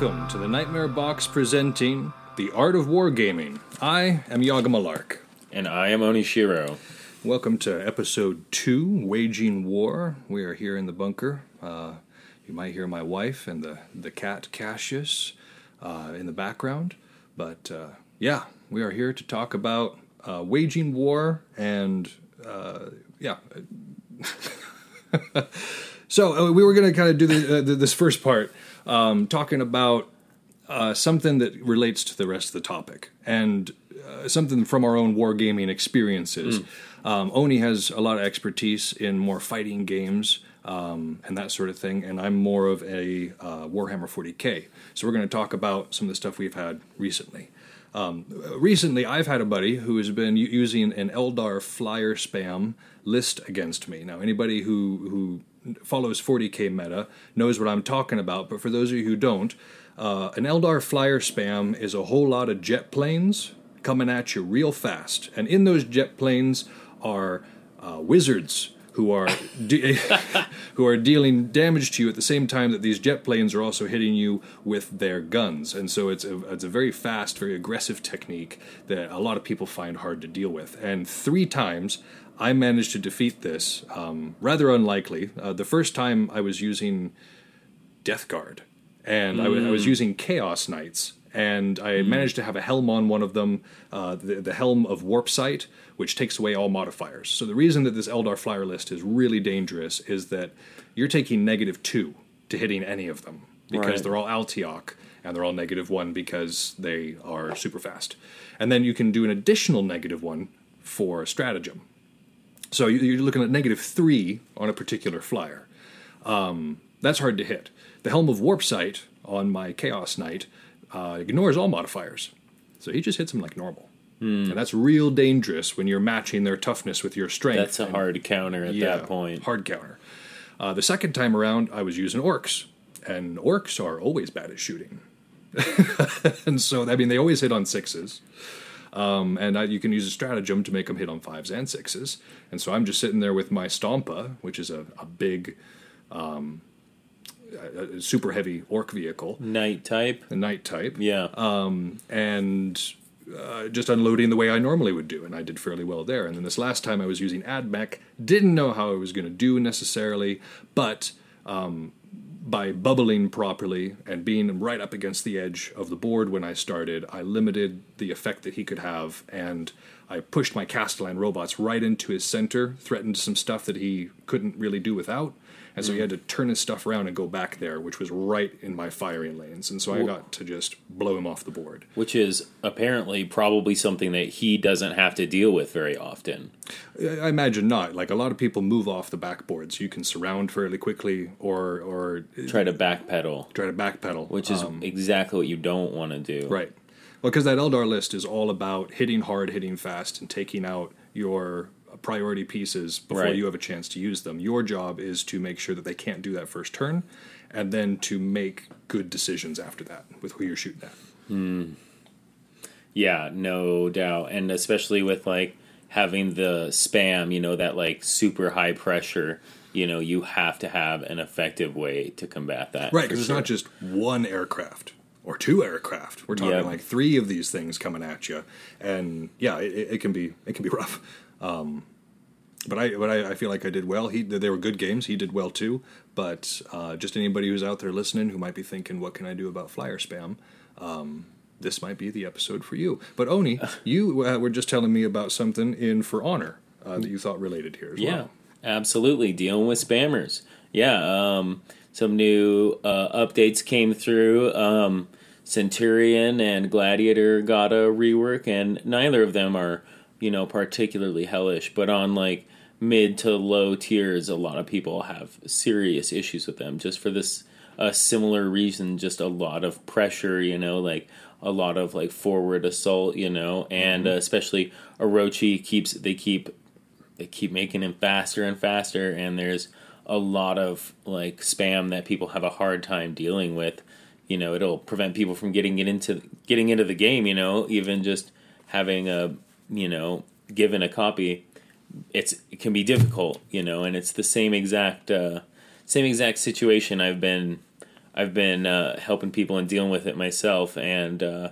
Welcome to the Nightmare Box presenting The Art of Wargaming. I am Yaga Malark. And I am Onishiro. Welcome to episode two, Waging War. We are here in the bunker. Uh, you might hear my wife and the, the cat Cassius uh, in the background. But uh, yeah, we are here to talk about uh, waging war and uh, yeah. so uh, we were going to kind of do the, uh, the, this first part, um, talking about uh, something that relates to the rest of the topic and uh, something from our own wargaming experiences. Um, Oni has a lot of expertise in more fighting games um, and that sort of thing, and I'm more of a uh, Warhammer 40k. So we're going to talk about some of the stuff we've had recently. Um, recently, I've had a buddy who has been using an Eldar flyer spam list against me. Now, anybody who who follows 40k meta knows what I'm talking about, but for those of you who don't, uh, an Eldar flyer spam is a whole lot of jet planes coming at you real fast, and in those jet planes are uh, wizards who are de- who are dealing damage to you at the same time that these jet planes are also hitting you with their guns. And so it's a, it's a very fast, very aggressive technique that a lot of people find hard to deal with. And three times I managed to defeat this, um, rather unlikely. Uh, the first time I was using Death Guard, and I, w- I was using Chaos Knights, and I managed to have a helm on one of them, uh, the, the helm of Warp Sight, which takes away all modifiers. So the reason that this Eldar Flyer list is really dangerous is that you're taking negative two to hitting any of them because Right. they're all Alaitoc and they're all negative one because they are super fast. And then you can do an additional negative one for stratagem. So you- you're looking at negative three on a particular flyer. Um, that's hard to hit. The Helm of Warp Sight on my Chaos Knight uh, ignores all modifiers, so he just hits them like normal. And that's real dangerous when you're matching their toughness with your strength. That's a and- hard counter at yeah, that point. Hard counter. Uh, the second time around, I was using orcs, and orcs are always bad at shooting. and so, I mean, they always hit on sixes. Um, and I, you can use a stratagem to make them hit on fives and sixes. And so I'm just sitting there with my Stompa, which is a, a big, um, a, a super heavy orc vehicle, Knight type. a knight type Yeah. and uh, just unloading the way I normally would do, and I did fairly well there. And then this last time I was using AdMech, didn't know how I was going to do necessarily, but um, by bubbling properly and being right up against the edge of the board when I started, I limited the effect that he could have, and I pushed my Kastelan robots right into his center, threatened some stuff that he couldn't really do without. And so he had to turn his stuff around and go back there, which was right in my firing lanes. And so I got to just blow him off the board. Which is apparently probably something that he doesn't have to deal with very often. I imagine not. Like a lot of people move off the backboards. You can surround fairly quickly, or or Try to backpedal, try to backpedal, which is Um, exactly what you don't want to do. right. Well, because that Eldar list is all about hitting hard, hitting fast, and taking out your priority pieces before Right. you have a chance to use them. Your job is to make sure that they can't do that first turn, and then to make good decisions after that with who you're shooting at. Hmm. Yeah, no doubt. And especially with like having the spam, you know, that like super high pressure, you know, you have to have an effective way to combat that. Right, because sure. it's not just one aircraft or two aircraft. We're talking Yep. like three of these things coming at you, and yeah, it, it can be it can be rough. Um, but I but I, I feel like I did well. He they were good games. He did well too. But uh, just anybody who's out there listening who might be thinking, "What can I do about flyer spam?" Um, this might be the episode for you. But Oni, you uh, were just telling me about something in For Honor uh, that you thought related here as well. Yeah, well. absolutely. Dealing with spammers. Yeah, um, some new uh, updates came through. Um, Centurion and Gladiator got a rework, and neither of them are, you know, particularly hellish. But on like mid to low tiers, a lot of people have serious issues with them just for this a similar reason. Just a lot of pressure, you know, like a lot of like forward assault, you know, and uh, especially Orochi keeps they keep they keep making him faster and faster and there's a lot of like spam that people have a hard time dealing with you know it'll prevent people from getting it into getting into the game you know even just having a you know given a copy it's it can be difficult you know and it's the same exact uh same exact situation i've been I've been uh, helping people and dealing with it myself, and uh,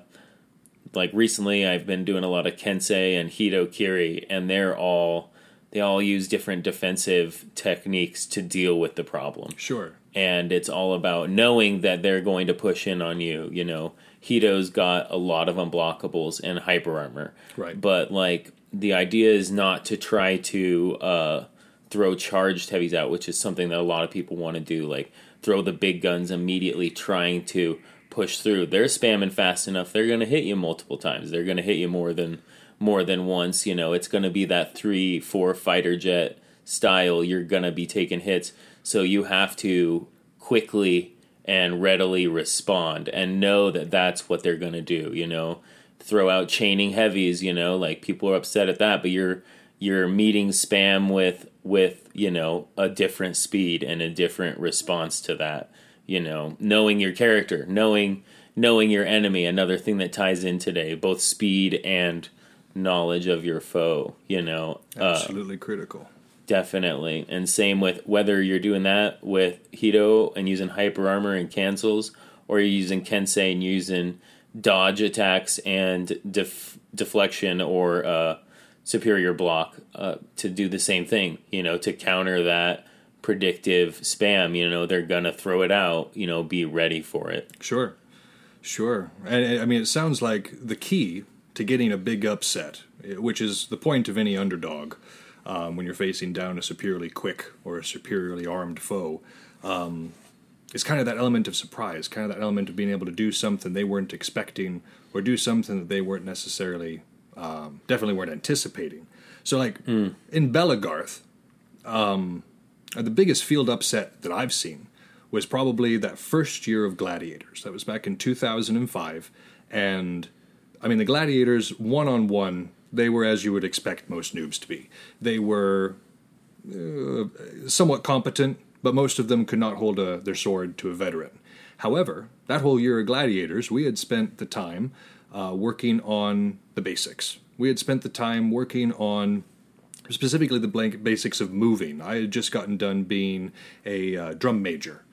like recently, I've been doing a lot of Kensei and Hitokiri, and they're all they all use different defensive techniques to deal with the problem. Sure. And it's all about knowing that they're going to push in on you. You know, Hito's got a lot of unblockables and hyper armor. Right. But like the idea is not to try to uh, throw charged heavies out, which is something that a lot of people want to do. Like throw the big guns immediately, trying to push through. They're spamming fast enough; they're going to hit you multiple times. They're going to hit you more than more than once. You know, it's going to be that three, four fighter jet style. You're going to be taking hits, so you have to quickly and readily respond and know that that's what they're going to do. You know, throw out chaining heavies. You know, like people are upset at that, but you're you're meeting spam with with you know a different speed and a different response to that you know knowing your character knowing knowing your enemy another thing that ties in today both speed and knowledge of your foe you know absolutely uh, critical definitely and same with whether you're doing that with hito and using hyper armor and cancels or you're using kensei and using dodge attacks and def- deflection or uh, superior block uh, to do the same thing, you know, to counter that predictive spam. You know, they're going to throw it out, you know, be ready for it. Sure. Sure. And I mean, it sounds like the key to getting a big upset, which is the point of any underdog um, when you're facing down a superiorly quick or a superiorly armed foe. Um, it's kind of that element of surprise, kind of that element of being able to do something they weren't expecting or do something that they weren't necessarily um, definitely weren't anticipating. So, like mm. in Belegarth, um, the biggest field upset that I've seen was probably that first year of Gladiators. That was back in 2005. And I mean, the Gladiators, one on one, they were as you would expect most noobs to be. They were uh, somewhat competent, but most of them could not hold a, their sword to a veteran. However, that whole year of Gladiators, we had spent the time uh, working on the basics. We had spent the time working on specifically the blank basics of moving. I had just gotten done being a uh, drum major,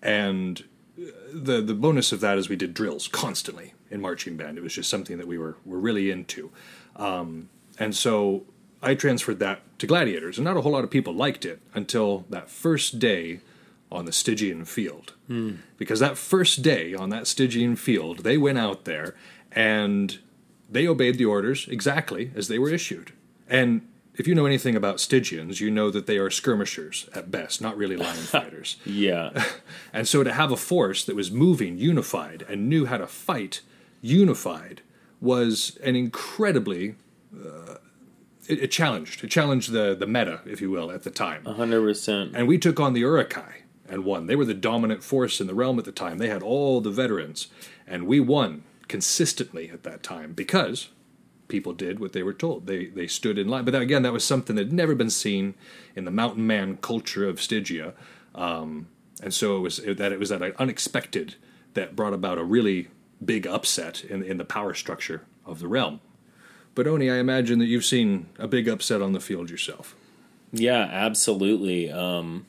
and uh, the the bonus of that is we did drills constantly in marching band. It was just something that we were were really into, um, and so I transferred that to gladiators, and not a whole lot of people liked it until that first day on the Stygian field. Mm. Because that first day on that Stygian field, they went out there and they obeyed the orders exactly as they were issued. And if you know anything about Stygians, you know that they are skirmishers at best, not really lion fighters. yeah. and so to have a force that was moving, unified, and knew how to fight unified was an incredibly. Uh, it, it, challenged. It challenged the, the meta, if you will, at the time. 100%. And we took on the Uruk-hai and won. They were the dominant force in the realm at the time. They had all the veterans, and we won consistently at that time because people did what they were told. They they stood in line. But again, that was something that had never been seen in the mountain man culture of Stygia, um, and so it was it, that it was that unexpected that brought about a really big upset in in the power structure of the realm. But Oni, I imagine that you've seen a big upset on the field yourself. Yeah, absolutely. Um,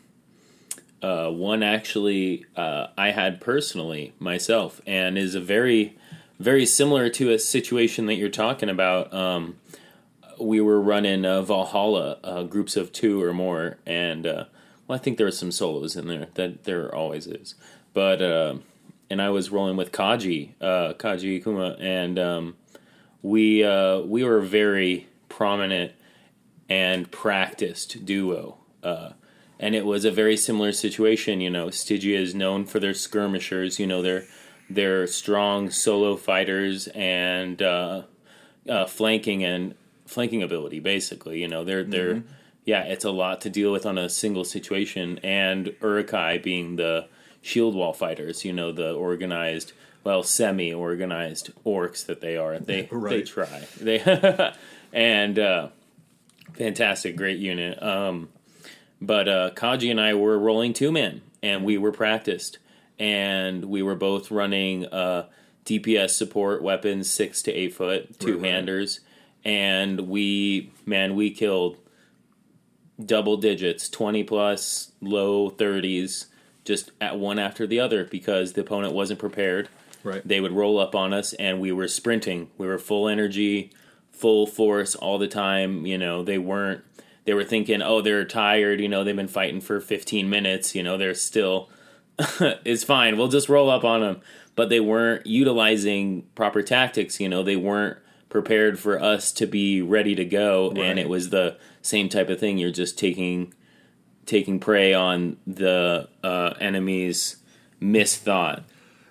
uh, one actually uh, I had personally myself, and is a very very similar to a situation that you're talking about. Um, we were running uh, Valhalla uh, groups of two or more, and uh, well, I think there were some solos in there. That there always is, but uh, and I was rolling with Kaji, uh, Kaji Kuma, and um, we uh, we were a very prominent and practiced duo. and it was a very similar situation. You know, Stygia is known for their skirmishers. You know, they're they're strong solo fighters and uh, uh, flanking and flanking ability. Basically, you know, they're mm-hmm. they're yeah, it's a lot to deal with on a single situation. And Uruk-hai being the shield wall fighters, you know, the organized, well, semi-organized orcs that they are. They right. they try they and uh, fantastic, great unit. Um, but uh, Kaji and I were rolling two men, and we were practiced and we were both running uh, DPS support weapons, six to eight foot, two handers, and we man we killed double digits, twenty plus, low thirties, just at one after the other because the opponent wasn't prepared. Right. They would roll up on us, and we were sprinting. We were full energy, full force all the time. You know, they weren't. They were thinking, oh, they're tired. You know, they've been fighting for 15 minutes. You know, they're still. it's fine. We'll just roll up on them. But they weren't utilizing proper tactics. You know, they weren't prepared for us to be ready to go, Right. and it was the same type of thing. You're just taking taking prey on the uh, enemy's misthought.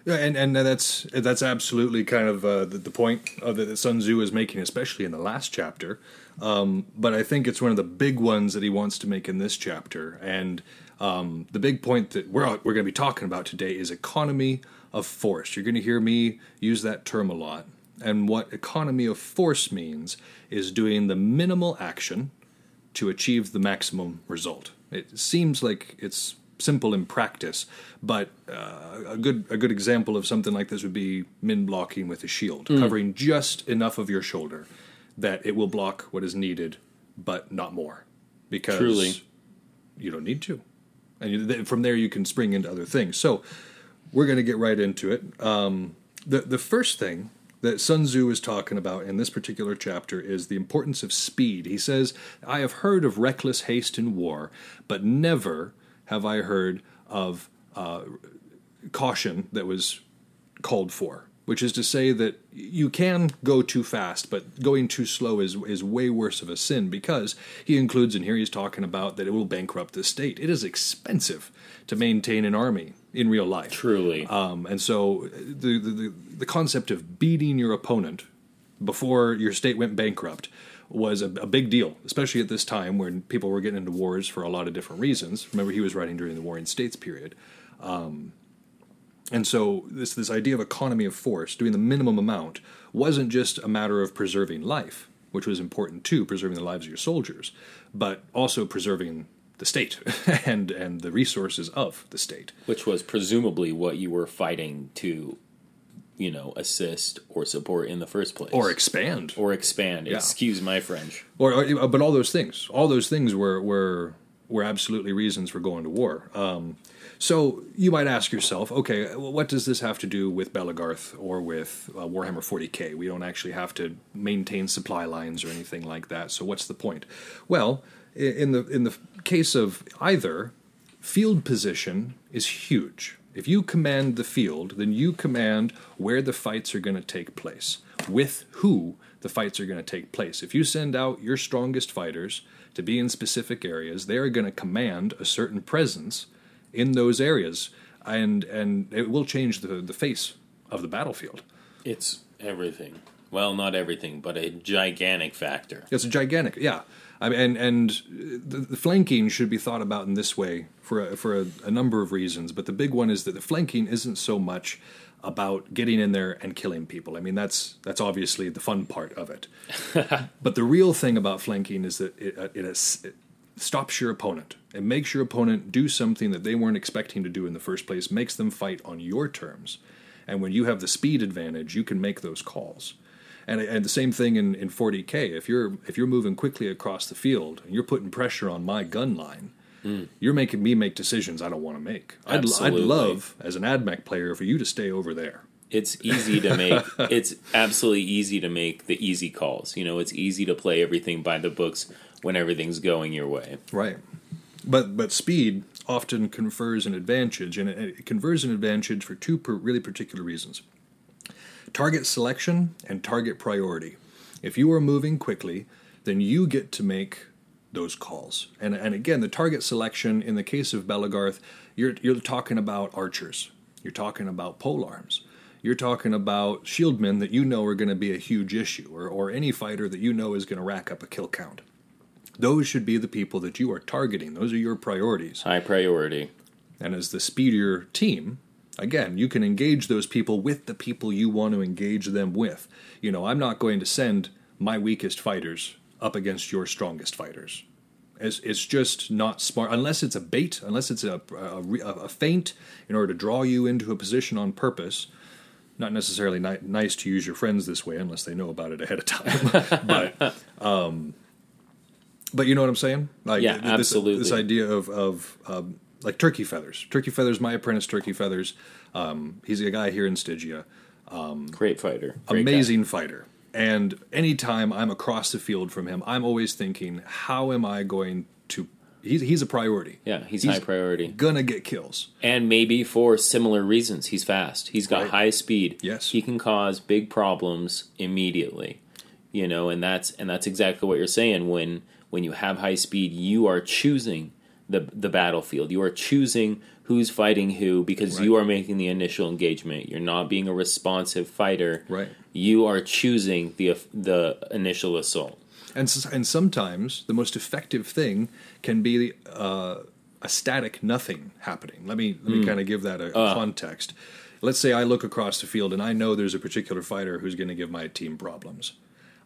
Yeah, and and that's that's absolutely kind of uh, the, the point of that Sun Tzu is making, especially in the last chapter. Um, but I think it's one of the big ones that he wants to make in this chapter. And um, the big point that we're we're going to be talking about today is economy of force. You're going to hear me use that term a lot. And what economy of force means is doing the minimal action to achieve the maximum result. It seems like it's simple in practice, but uh, a good a good example of something like this would be min blocking with a shield, covering just enough of your shoulder that it will block what is needed, but not more, because Truly. you don't need to, and you, th- from there you can spring into other things. So we're going to get right into it. Um, the the first thing that Sun Tzu is talking about in this particular chapter is the importance of speed. He says, "I have heard of reckless haste in war, but never have I heard of uh, caution that was called for." Which is to say that you can go too fast, but going too slow is is way worse of a sin because he includes in here he's talking about that it will bankrupt the state. It is expensive to maintain an army in real life. Truly, Um, and so the, the the the concept of beating your opponent before your state went bankrupt was a, a big deal, especially at this time when people were getting into wars for a lot of different reasons. Remember, he was writing during the Warring States period. Um, and so this this idea of economy of force, doing the minimum amount, wasn't just a matter of preserving life, which was important too, preserving the lives of your soldiers, but also preserving the state and and the resources of the state. which was presumably what you were fighting to, you know, assist or support in the first place, or expand or expand. Yeah. Excuse my French. or, or but all those things all those things were were were absolutely reasons for going to war um, so you might ask yourself okay what does this have to do with Belegarth or with uh, Warhammer 40k we don't actually have to maintain supply lines or anything like that so what's the point well in the in the case of either field position is huge. If you command the field, then you command where the fights are going to take place, with who the fights are going to take place. If you send out your strongest fighters to be in specific areas, they are going to command a certain presence in those areas, and and it will change the the face of the battlefield. It's everything. Well, not everything, but a gigantic factor. It's a gigantic, yeah. I mean, and and the, the flanking should be thought about in this way for a, for a, a number of reasons. But the big one is that the flanking isn't so much about getting in there and killing people. I mean, that's that's obviously the fun part of it. but the real thing about flanking is that it, it, it stops your opponent. It makes your opponent do something that they weren't expecting to do in the first place. Makes them fight on your terms. And when you have the speed advantage, you can make those calls. And, and the same thing in, in 40k. If you're if you're moving quickly across the field and you're putting pressure on my gun line, you're making me make decisions I don't want to make. I'd, I'd love as an AdMech player for you to stay over there. It's easy to make. it's absolutely easy to make the easy calls. You know, it's easy to play everything by the books when everything's going your way. Right. But but speed often confers an advantage, and it, it confers an advantage for two per, really particular reasons: target selection and target priority. If you are moving quickly, then you get to make those calls. And and again, the target selection in the case of Belegarth, you're you're talking about archers. You're talking about polearms. You're talking about shieldmen that you know are going to be a huge issue, or, or any fighter that you know is going to rack up a kill count. Those should be the people that you are targeting. Those are your priorities. High priority. And as the speedier team, again, you can engage those people with the people you want to engage them with. You know, I'm not going to send my weakest fighters up against your strongest fighters. It's, it's just not smart unless it's a bait, unless it's a, a, a feint in order to draw you into a position on purpose. Not necessarily ni- nice to use your friends this way unless they know about it ahead of time. but um, but you know what I'm saying? Like Yeah, this, absolutely. This idea of of um, like Turkey Feathers. Turkey Feathers, my apprentice Turkey Feathers. Um, he's a guy here in Stygia. Great fighter. Great guy. amazing fighter. And anytime I'm across the field from him, I'm always thinking, how am I going to? He's, he's a priority. Yeah, he's, high priority. Gonna get kills. And maybe for similar reasons. He's fast. He's got Right. high speed. Yes. He can cause big problems immediately. You know, and that's and that's exactly what you're saying. When when you have high speed, you are choosing the the battlefield. You are choosing who's fighting who because you are making the initial engagement. You're not being a responsive fighter. Right. You are choosing the the initial assault. And and sometimes the most effective thing can be uh, a static nothing happening. Let me let me kind of give that a, a context. Let's say I look across the field and I know there's a particular fighter who's going to give my team problems.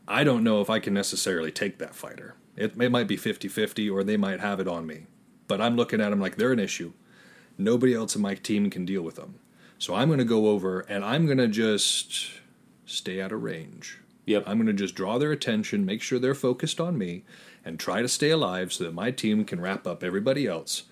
I don't know if I can necessarily take that fighter. It, it might be 50-50 or they might have it on me. But I'm looking at them like they're an issue. Nobody else in my team can deal with them. So I'm going to go over and I'm going to just stay out of range. Yep. I'm going to just draw their attention, make sure they're focused on me, and try to stay alive so that my team can wrap up everybody else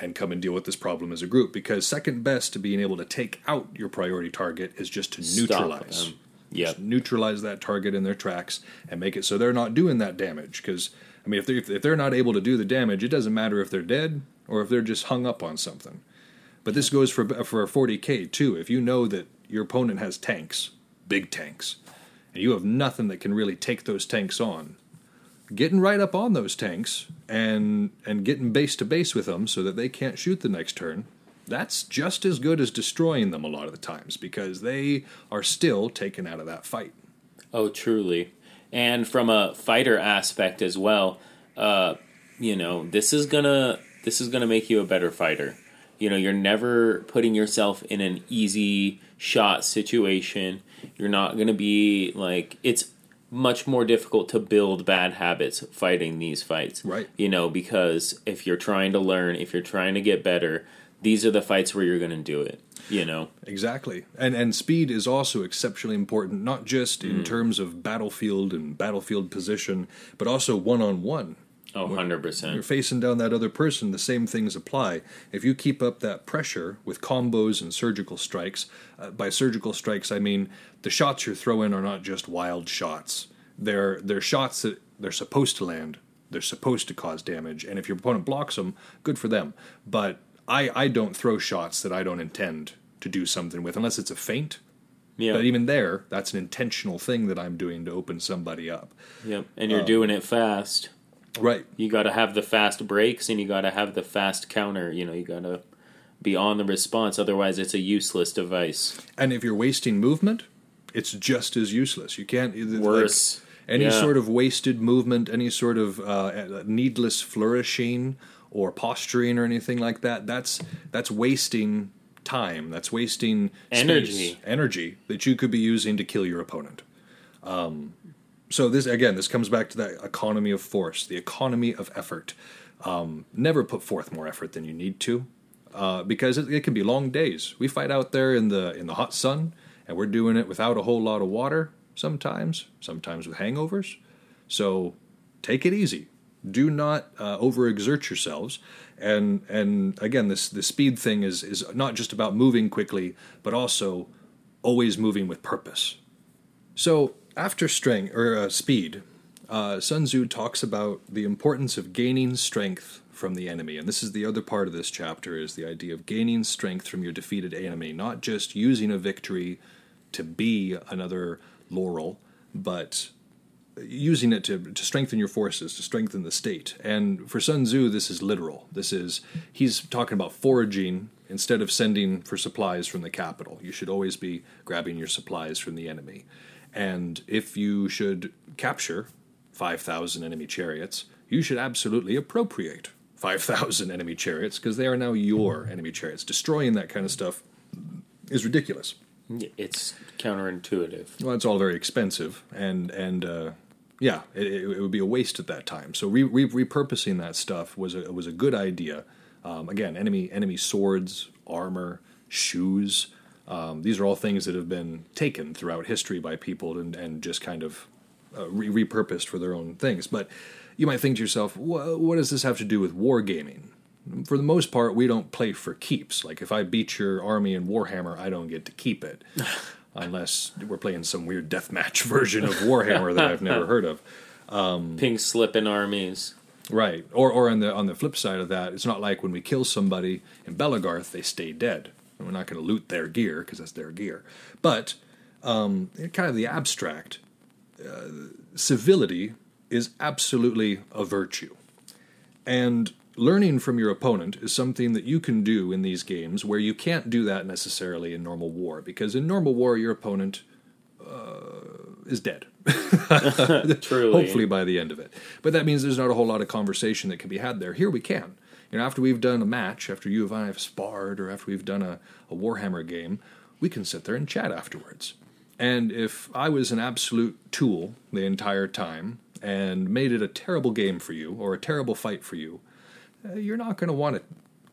and come and deal with this problem as a group. Because second best to being able to take out your priority target is just to Stop neutralize. them. Yep. Just neutralize that target in their tracks and make it so they're not doing that damage. Because I mean, if they're, if they're not able to do the damage, it doesn't matter if they're dead or if they're just hung up on something. But this goes for for a 40k too. If you know that your opponent has tanks, big tanks, and you have nothing that can really take those tanks on, getting right up on those tanks and and getting base to base with them so that they can't shoot the next turn, that's just as good as destroying them a lot of the times because they are still taken out of that fight. Oh, truly. And from a fighter aspect as well, uh, you know, this is gonna this is gonna make you a better fighter. You know, you're never putting yourself in an easy shot situation. You're not gonna be like it's much more difficult to build bad habits fighting these fights. Right. You know, because if you're trying to learn, if you're trying to get better, these are the fights where you're gonna do it. You know. Exactly. And and speed is also exceptionally important, not just in terms of battlefield and battlefield position, but also one on one. Oh, 100%. You're facing down that other person, the same things apply. If you keep up that pressure with combos and surgical strikes, uh, by surgical strikes I mean the shots you're throwing are not just wild shots. They're they're shots that they're supposed to land. They're supposed to cause damage, and if your opponent blocks them, good for them. But I I don't throw shots that I don't intend to do something with unless it's a feint. Yeah. But even there, that's an intentional thing that I'm doing to open somebody up. Yep. And you're doing it fast. Right. you got to have the fast breaks and you got to have the fast counter. You know, you got to be on the response. Otherwise, it's a useless device. And if you're wasting movement, it's just as useless. You can't like, Worse. any Yeah. sort of wasted movement, any sort of uh, needless flourishing or posturing or anything like that. That's that's wasting time. That's wasting space, Energy. energy that you could be using to kill your opponent. Um, so this again, this comes back to that economy of force, the economy of effort. Um, never put forth more effort than you need to, uh, because it, it can be long days. We fight out there in the in the hot sun, and we're doing it without a whole lot of water. Sometimes, sometimes with hangovers. So take it easy. Do not uh, overexert yourselves. And and again, this the speed thing is is not just about moving quickly, but also always moving with purpose. So after strength or uh, speed, uh, Sun Tzu talks about the importance of gaining strength from the enemy, and this is the other part of this chapter: is the idea of gaining strength from your defeated enemy, not just using a victory to be another laurel, but using it to, to strengthen your forces, to strengthen the state. And for Sun Tzu, this is literal. This is, he's talking about foraging instead of sending for supplies from the capital. You should always be grabbing your supplies from the enemy. And if you should capture 5,000 enemy chariots, you should absolutely appropriate 5,000 enemy chariots because they are now your enemy chariots. Destroying that kind of stuff is ridiculous. It's counterintuitive. Well, it's all very expensive, and and uh, yeah, it, it, would be a waste at that time. So re, re, repurposing that stuff was a was a good idea. Um, again, enemy enemy swords, armor, shoes. Um, these are all things that have been taken throughout history by people and, and just kind of uh, re- repurposed for their own things. But you might think to yourself, what does this have to do with wargaming? for the most part, we don't play for keeps. Like if I beat your army in Warhammer, I don't get to keep it, unless we're playing some weird deathmatch version of Warhammer that I've never heard of. Pink slipping armies. Right. Or or on the on the flip side of that, it's not like when we kill somebody in Belegarth, they stay dead. And we're not going to loot their gear because that's their gear. But um, kind of the abstract, uh, civility is absolutely a virtue, and learning from your opponent is something that you can do in these games where you can't do that necessarily in normal war because in normal war your opponent uh, is dead. Truly. hopefully by the end of it. But that means there's not a whole lot of conversation that can be had there. Here we can. You know, after we've done a match, after you and I have sparred, or after we've done a, a Warhammer game, we can sit there and chat afterwards. And if I was an absolute tool the entire time and made it a terrible game for you or a terrible fight for you, you're not going to want to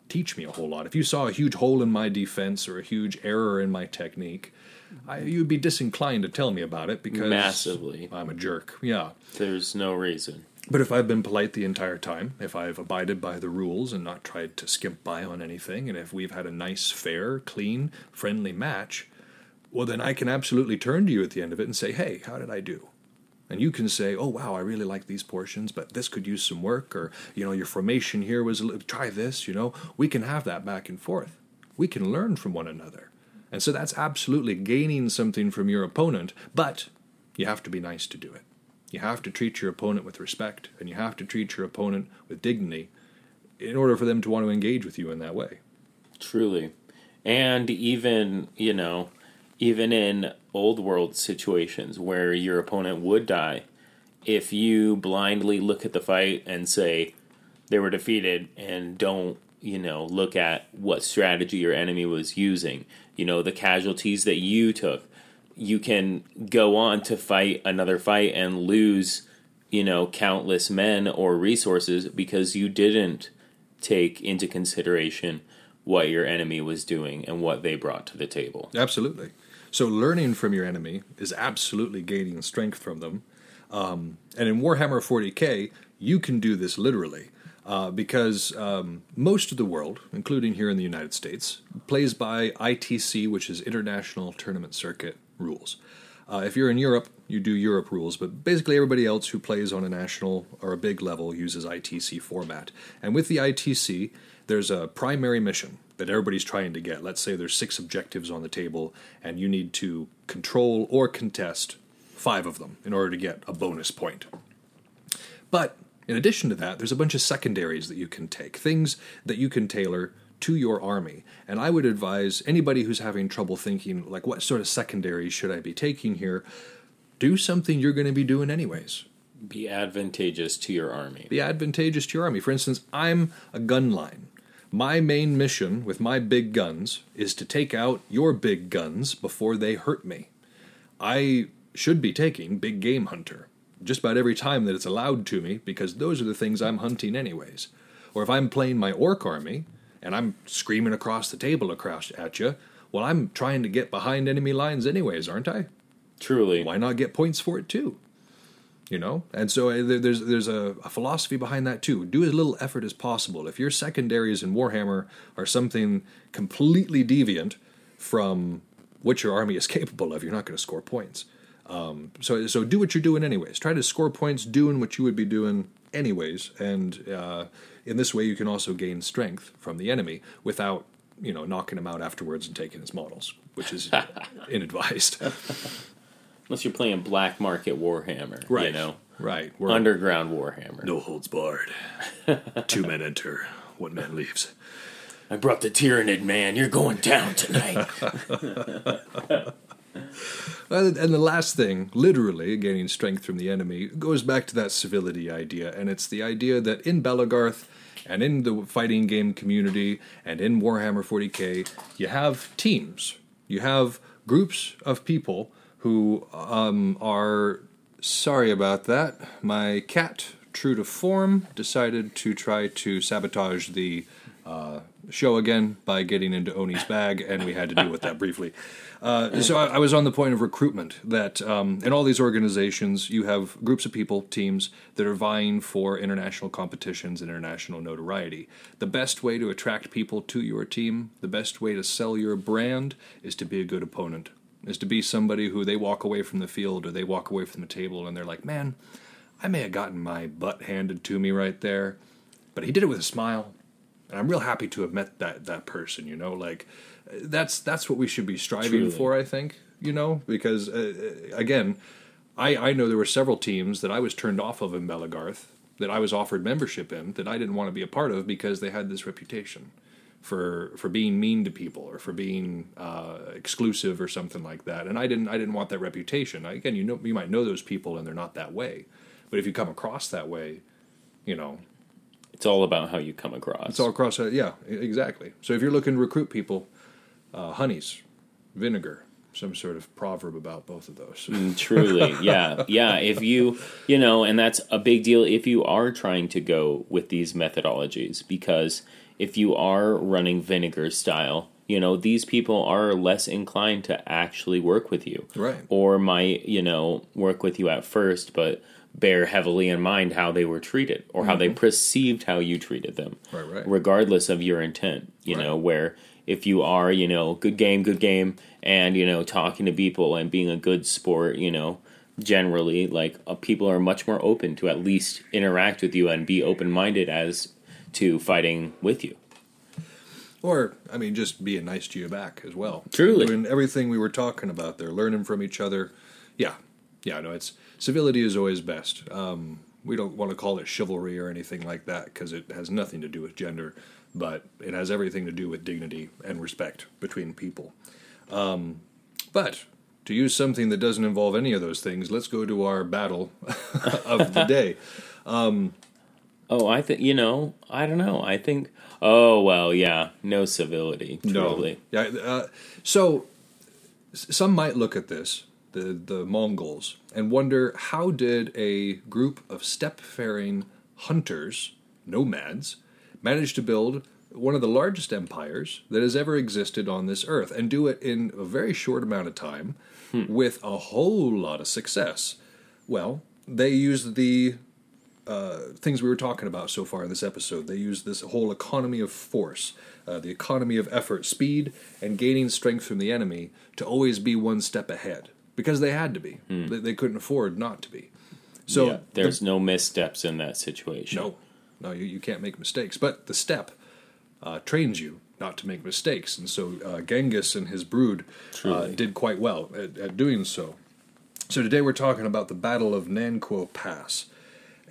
teach me a whole lot. If you saw a huge hole in my defense or a huge error in my technique, I, you'd be disinclined to tell me about it because Massively. I'm a jerk. Yeah. There's no reason. But if I've been polite the entire time, if I've abided by the rules and not tried to skimp by on anything, and if we've had a nice, fair, clean, friendly match, well, then I can absolutely turn to you at the end of it and say, hey, how did I do? And you can say, oh, wow, I really like these portions, but this could use some work, or, you know, your formation here was, a little, try this, you know. We can have that back and forth. We can learn from one another. And so that's absolutely gaining something from your opponent, but you have to be nice to do it. You have to treat your opponent with respect, and you have to treat your opponent with dignity in order for them to want to engage with you in that way. Truly. And even, you know, even in old world situations where your opponent would die, if you blindly look at the fight and say they were defeated and don't, you know, look at what strategy your enemy was using, you know, the casualties that you took, you can go on to fight another fight and lose, you know, countless men or resources because you didn't take into consideration what your enemy was doing and what they brought to the table. Absolutely. So learning from your enemy is absolutely gaining strength from them. Um, and in Warhammer 40k, you can do this literally. Uh, because um, most of the world, including here in the United States, plays by ITC, which is International Tournament Circuit rules. Uh, if you're in Europe, you do Europe rules, but basically everybody else who plays on a national or a big level uses ITC format. And with the ITC, there's a primary mission that everybody's trying to get. Let's say there's six objectives on the table, and you need to control or contest five of them in order to get a bonus point. But in addition to that, there's a bunch of secondaries that you can take, things that you can tailor to your army. And I would advise anybody who's having trouble thinking, like, what sort of secondaries should I be taking here? Do something you're going to be doing anyways. Be advantageous to your army. Be advantageous to your army. For instance, I'm a gun line. My main mission with my big guns is to take out your big guns before they hurt me. I should be taking Big Game Hunter just about every time that it's allowed to me because those are the things I'm hunting anyways. Or if I'm playing my orc army and I'm screaming across the table across at you, well, I'm trying to get behind enemy lines anyways, aren't I? Truly. Why not get points for it too? You know, and so uh, there's there's a, a philosophy behind that too. Do as little effort as possible. If your secondaries in Warhammer are something completely deviant from what your army is capable of, you're not going to score points. Um, so so do what you're doing anyways. Try to score points doing what you would be doing anyways, and uh, in this way you can also gain strength from the enemy without you know knocking him out afterwards and taking his models, which is inadvised. Unless you're playing black market Warhammer. right? You know? Right. We're Underground Warhammer. no holds barred. Two men enter, one man leaves. I brought the Tyranid, man. You're going down tonight. And the last thing, literally gaining strength from the enemy, goes back to that civility idea, and it's the idea that in Belegarth and in the fighting game community and in Warhammer 40k, you have teams. You have groups of people who um, are. Sorry about that. My cat, true to form, decided to try to sabotage the uh, show again by getting into Oni's bag, and we had to deal with that briefly. Uh, so I, I, was on the point of recruitment that um, in all these organizations, you have groups of people, teams that are vying for international competitions and international notoriety. The best way to attract people to your team, the best way to sell your brand, is to be a good opponent. Is to be somebody who they walk away from the field or they walk away from the table and they're like, man, I may have gotten my butt handed to me right there, but he did it with a smile. And I'm real happy to have met that that person, you know, like that's that's what we should be striving Truly. for, I think, you know, because uh, uh, again, I I know there were several teams that I was turned off of in Belegarth that I was offered membership in that I didn't want to be a part of because they had this reputation for for being mean to people or for being uh, exclusive or something like that. And I didn't I didn't want that reputation. Again, you know you might know those people and they're not that way, but if you come across that way, you know it's all about how you come across. It's all across. Uh, yeah, exactly. So if you're looking to recruit people, uh, honeys, vinegar, some sort of proverb about both of those. mm, truly, yeah, yeah. If you, you know, and that's a big deal if you are trying to go with these methodologies, because if you are running vinegar style, you know, these people are less inclined to actually work with you, right? Or might, you know, work with you at first, but bear heavily in mind how they were treated or how mm-hmm. they perceived how you treated them. Right, right. Regardless of your intent, you right. know, where if you are, you know, good game, good game, and, you know, talking to people and being a good sport, you know, generally, like, uh, people are much more open to at least interact with you and be open minded as to fighting with you. Or, I mean, just being nice to you back as well. Truly. Doing everything we were talking about there, learning from each other. Yeah. Yeah, no, it's civility is always best. Um, we don't want to call it chivalry or anything like that because it has nothing to do with gender, but it has everything to do with dignity and respect between people. Um, but to use something that doesn't involve any of those things, let's go to our battle of the day. Um, oh, I think you know. I don't know. I think. Oh well, yeah. No civility. Truly. No. Yeah. Uh, so some might look at this the, the Mongols, and wonder how did a group of steppe-faring hunters, nomads, manage to build one of the largest empires that has ever existed on this earth and do it in a very short amount of time hmm. with a whole lot of success. Well, they used the uh, things we were talking about so far in this episode. They use this whole economy of force, uh, the economy of effort, speed, and gaining strength from the enemy to always be one steppe ahead because they had to be. Mm. They, they, couldn't afford not to be. So yeah, there's the, no missteps in that situation. No, no, you, you can't make mistakes. But the step uh, trains you not to make mistakes, and so uh, Genghis and his brood uh, did quite well at, at doing so. So today we're talking about the Battle of Nankou Pass,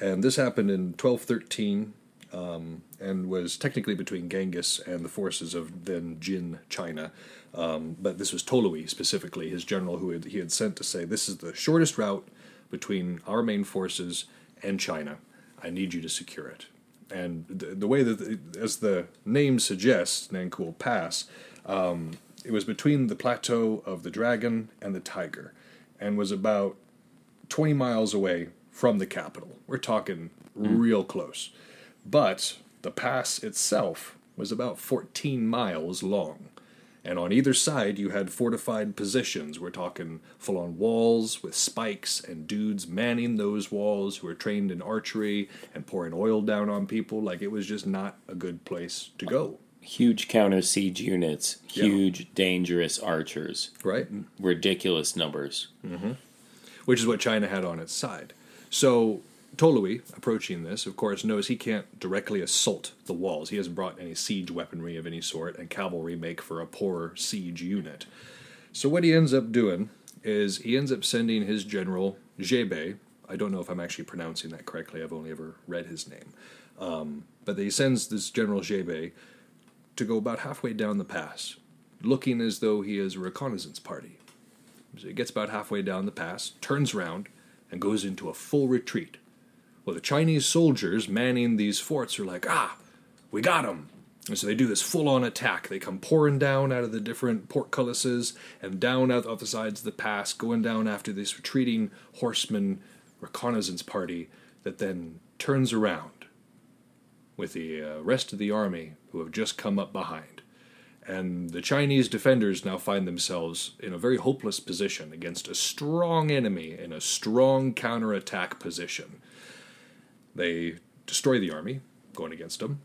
and this happened in 1213 um, and was technically between Genghis and the forces of then Jin China. Um, but this was Tolui specifically, his general who had, he had sent to say, This is the shortest route between our main forces and China. I need you to secure it. And the, the way that, the, as the name suggests, Nankou Pass, um, it was between the plateau of the dragon and the tiger and was about 20 miles away from the capital. We're talking mm. real close. But the pass itself was about 14 miles long. And on either side, you had fortified positions. We're talking full on walls with spikes and dudes manning those walls who were trained in archery and pouring oil down on people. Like it was just not a good place to go. Huge counter siege units, huge, yeah. dangerous archers. Right. Ridiculous numbers. Mm-hmm. Which is what China had on its side. So Tolui, approaching this, of course, knows he can't directly assault the walls. He hasn't brought any siege weaponry of any sort, and cavalry make for a poor siege unit. So what he ends up doing is he ends up sending his general Jebe. I don't know if I'm actually pronouncing that correctly. I've only ever read his name, um, but he sends this general Jebe to go about halfway down the pass, looking as though he is a reconnaissance party. So he gets about halfway down the pass, turns around, and goes into a full retreat well, the Chinese soldiers manning these forts are like, ah, we got them. And so they do this full on attack. They come pouring down out of the different portcullises and down out of the sides of the pass, going down after this retreating horseman reconnaissance party that then turns around with the uh, rest of the army who have just come up behind. And the Chinese defenders now find themselves in a very hopeless position against a strong enemy in a strong counterattack position. They destroy the army going against them,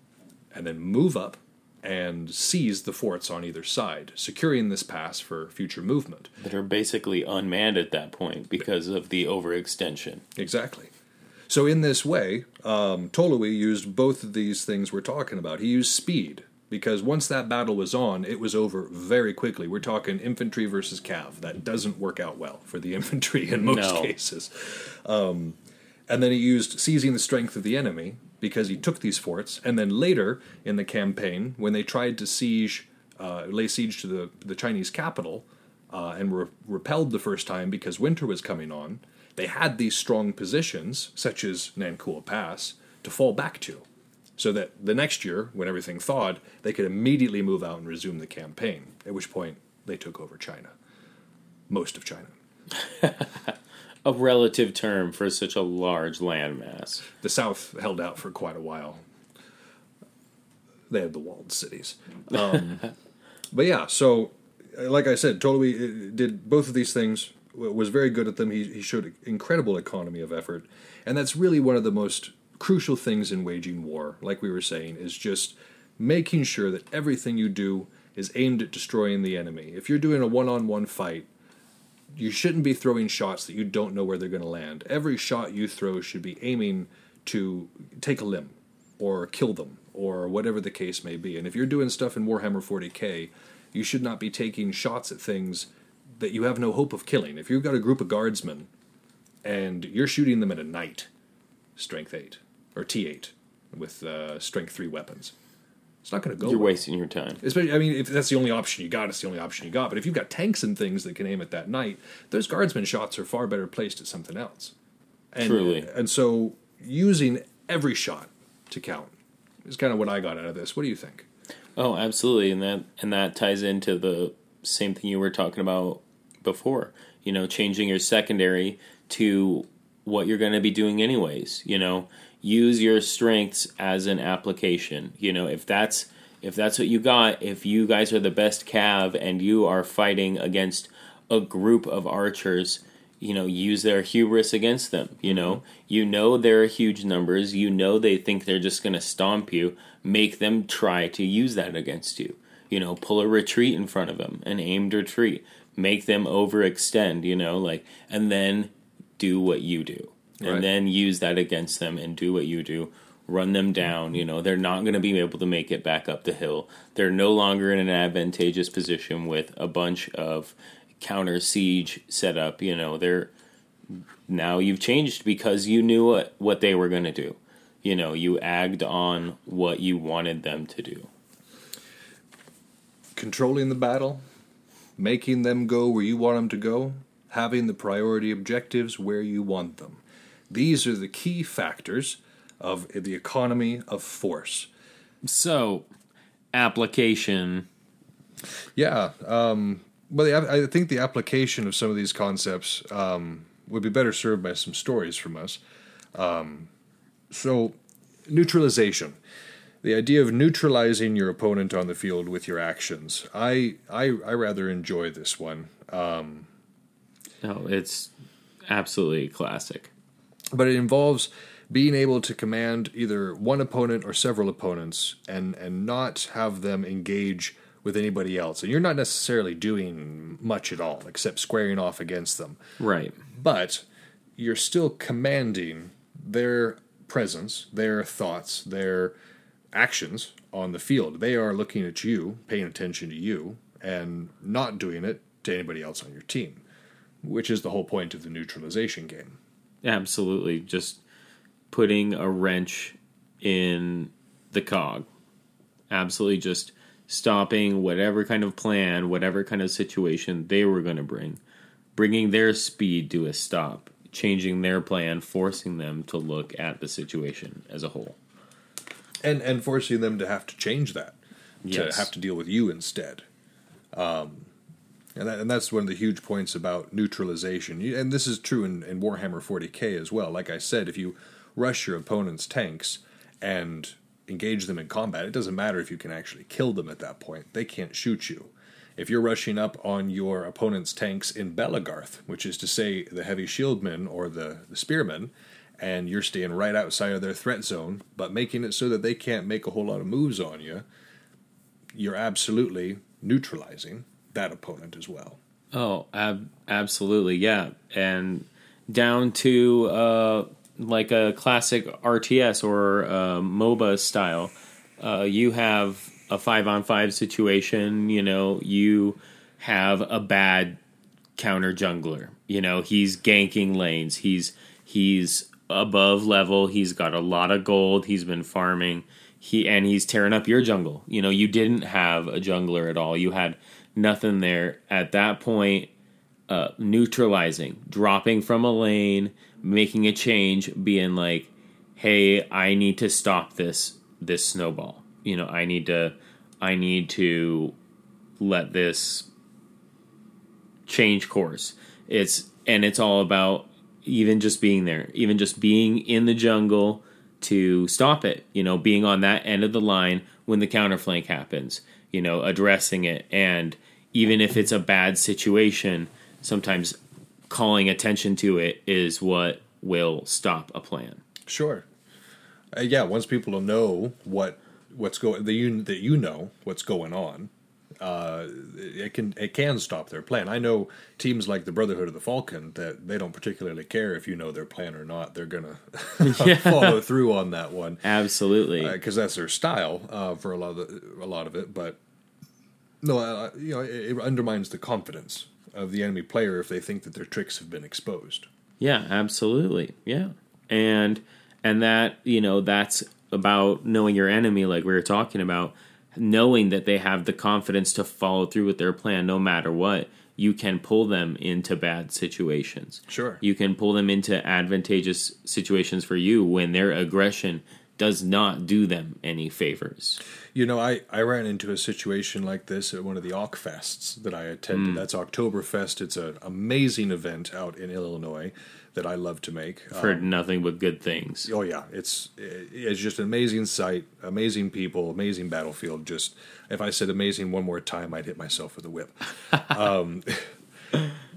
and then move up and seize the forts on either side, securing this pass for future movement. That are basically unmanned at that point because of the overextension. Exactly. So in this way, um, Tolui used both of these things we're talking about. He used speed because once that battle was on, it was over very quickly. We're talking infantry versus cav. That doesn't work out well for the infantry in most No. cases. Um, and then he used seizing the strength of the enemy because he took these forts. And then later in the campaign, when they tried to siege, uh, lay siege to the the Chinese capital, uh, and were repelled the first time because winter was coming on, they had these strong positions, such as Nankou Pass, to fall back to, so that the next year, when everything thawed, they could immediately move out and resume the campaign. At which point, they took over China, most of China. A relative term for such a large landmass. The South held out for quite a while. They had the walled cities. Um, but yeah, so like I said, Tolui uh, did both of these things. Was very good at them. He, he showed incredible economy of effort, and that's really one of the most crucial things in waging war. Like we were saying, is just making sure that everything you do is aimed at destroying the enemy. If you're doing a one-on-one fight, you shouldn't be throwing shots that you don't know where they're going to land. Every shot you throw should be aiming to take a limb or kill them or whatever the case may be. And if you're doing stuff in Warhammer 40k, you should not be taking shots at things that you have no hope of killing. If you've got a group of guardsmen and you're shooting them at a Knight, strength 8 or T8 with uh, strength 3 weapons, it's not going to go You're well. wasting your time. Especially, I mean, if that's the only option you got, it's the only option you got. But if you've got tanks and things that can aim at that Knight, those guardsman shots are far better placed at something else. And, Truly. And so, using every shot to count is kind of what I got out of this. What do you think? Oh, absolutely, and that and that ties into the same thing you were talking about before. You know, changing your secondary to what you're going to be doing anyways. You know, use your strengths as an application. You know, if that's if that's what you got, if you guys are the best cav and you are fighting against a group of archers, you know, use their hubris against them. You mm-hmm. know, you know they're huge numbers. You know they think they're just going to stomp you. Make them try to use that against you. You know, pull a retreat in front of them, an aimed retreat. Make them overextend. You know, like, and then do what you do, and Right. then use that against them and do what you do. Run them down. You know, they're not going to be able to make it back up the hill. They're no longer in an advantageous position with a bunch of counter siege set up. You know, they're now you've changed because you knew what, what they were going to do. You know, you agged on what you wanted them to do. Controlling the battle, making them go where you want them to go, having the priority objectives where you want them. These are the key factors of the economy of force. So, application. Yeah, um, well, the- I think the application of some of these concepts um, would be better served by some stories from us. Um, so, neutralization, the idea of neutralizing your opponent on the field with your actions. I I, I rather enjoy this one, No, it's absolutely classic. But it involves being able to command either one opponent or several opponents, and and not have them engage with anybody else. And you're not necessarily doing much at all except squaring off against them. Right. but you're still commanding their presence, their thoughts, their actions on the field. They are looking at you, paying attention to you, and not doing it to anybody else on your team, which is the whole point of the neutralization game. Absolutely. Just putting a wrench in the cog. Absolutely just stopping whatever kind of plan, whatever kind of situation they were going to bring, bringing their speed to a stop, changing their plan, forcing them to look at the situation as a whole. And and forcing them to have to change that, Yes. to have to deal with you instead. Um, and, that, and that's one of the huge points about neutralization. You- And this is true in, in Warhammer 40k as well. Like I said, if you rush your opponent's tanks and engage them in combat, it doesn't matter if you can actually kill them at that point. They can't shoot you. If you're rushing up on your opponent's tanks in Belegarth, which is to say the heavy shieldmen or the, the spearmen, and you're staying right outside of their threat zone, but making it so that they can't make a whole lot of moves on you, you're absolutely neutralizing that opponent as well. Oh, ab- absolutely, yeah. And down to uh, like a classic RTS or uh, MOBA style, uh, you have a five on five situation. You know, you have a bad counter jungler. You know, he's ganking lanes. He's he's above level. He's got a lot of gold. He's been farming. He and he's tearing up your jungle. You know, you didn't have a jungler at all. You had nothing there at that point. Uh, neutralizing, dropping from a lane, making a change, being like, "Hey, I need to stop this this snowball. You know, I need to I need to let this change course." It's and it's all about even just being there, even just being in the jungle to stop it, you know, being on that end of the line when the counterflank happens, you know, addressing it and even if it's a bad situation, sometimes calling attention to it is what will stop a plan. Sure. Uh, yeah, once people know what what's going that you that you know what's going on, uh, it can it can stop their plan. I know teams like the Brotherhood of the Falcon that they don't particularly care if you know their plan or not. They're gonna follow through on that one. Absolutely, because uh, that's their style uh, for a lot of the, a lot of it. But no, uh, you know, it, it undermines the confidence of the enemy player if they think that their tricks have been exposed. Yeah, absolutely. Yeah. And and that, you know, that's about knowing your enemy like we were talking about, knowing that they have the confidence to follow through with their plan no matter what. You can pull them into bad situations. Sure. You can pull them into advantageous situations for you when their aggression does not do them any favors. You know, I, I ran into a situation like this at one of the Fests that I attended. Mm. That's Oktoberfest. It's an amazing event out in Illinois that I love to make. I've heard um, nothing but good things. Oh yeah, it's it's just an amazing site, amazing people, amazing battlefield. Just if I said amazing one more time, I'd hit myself with a whip. um,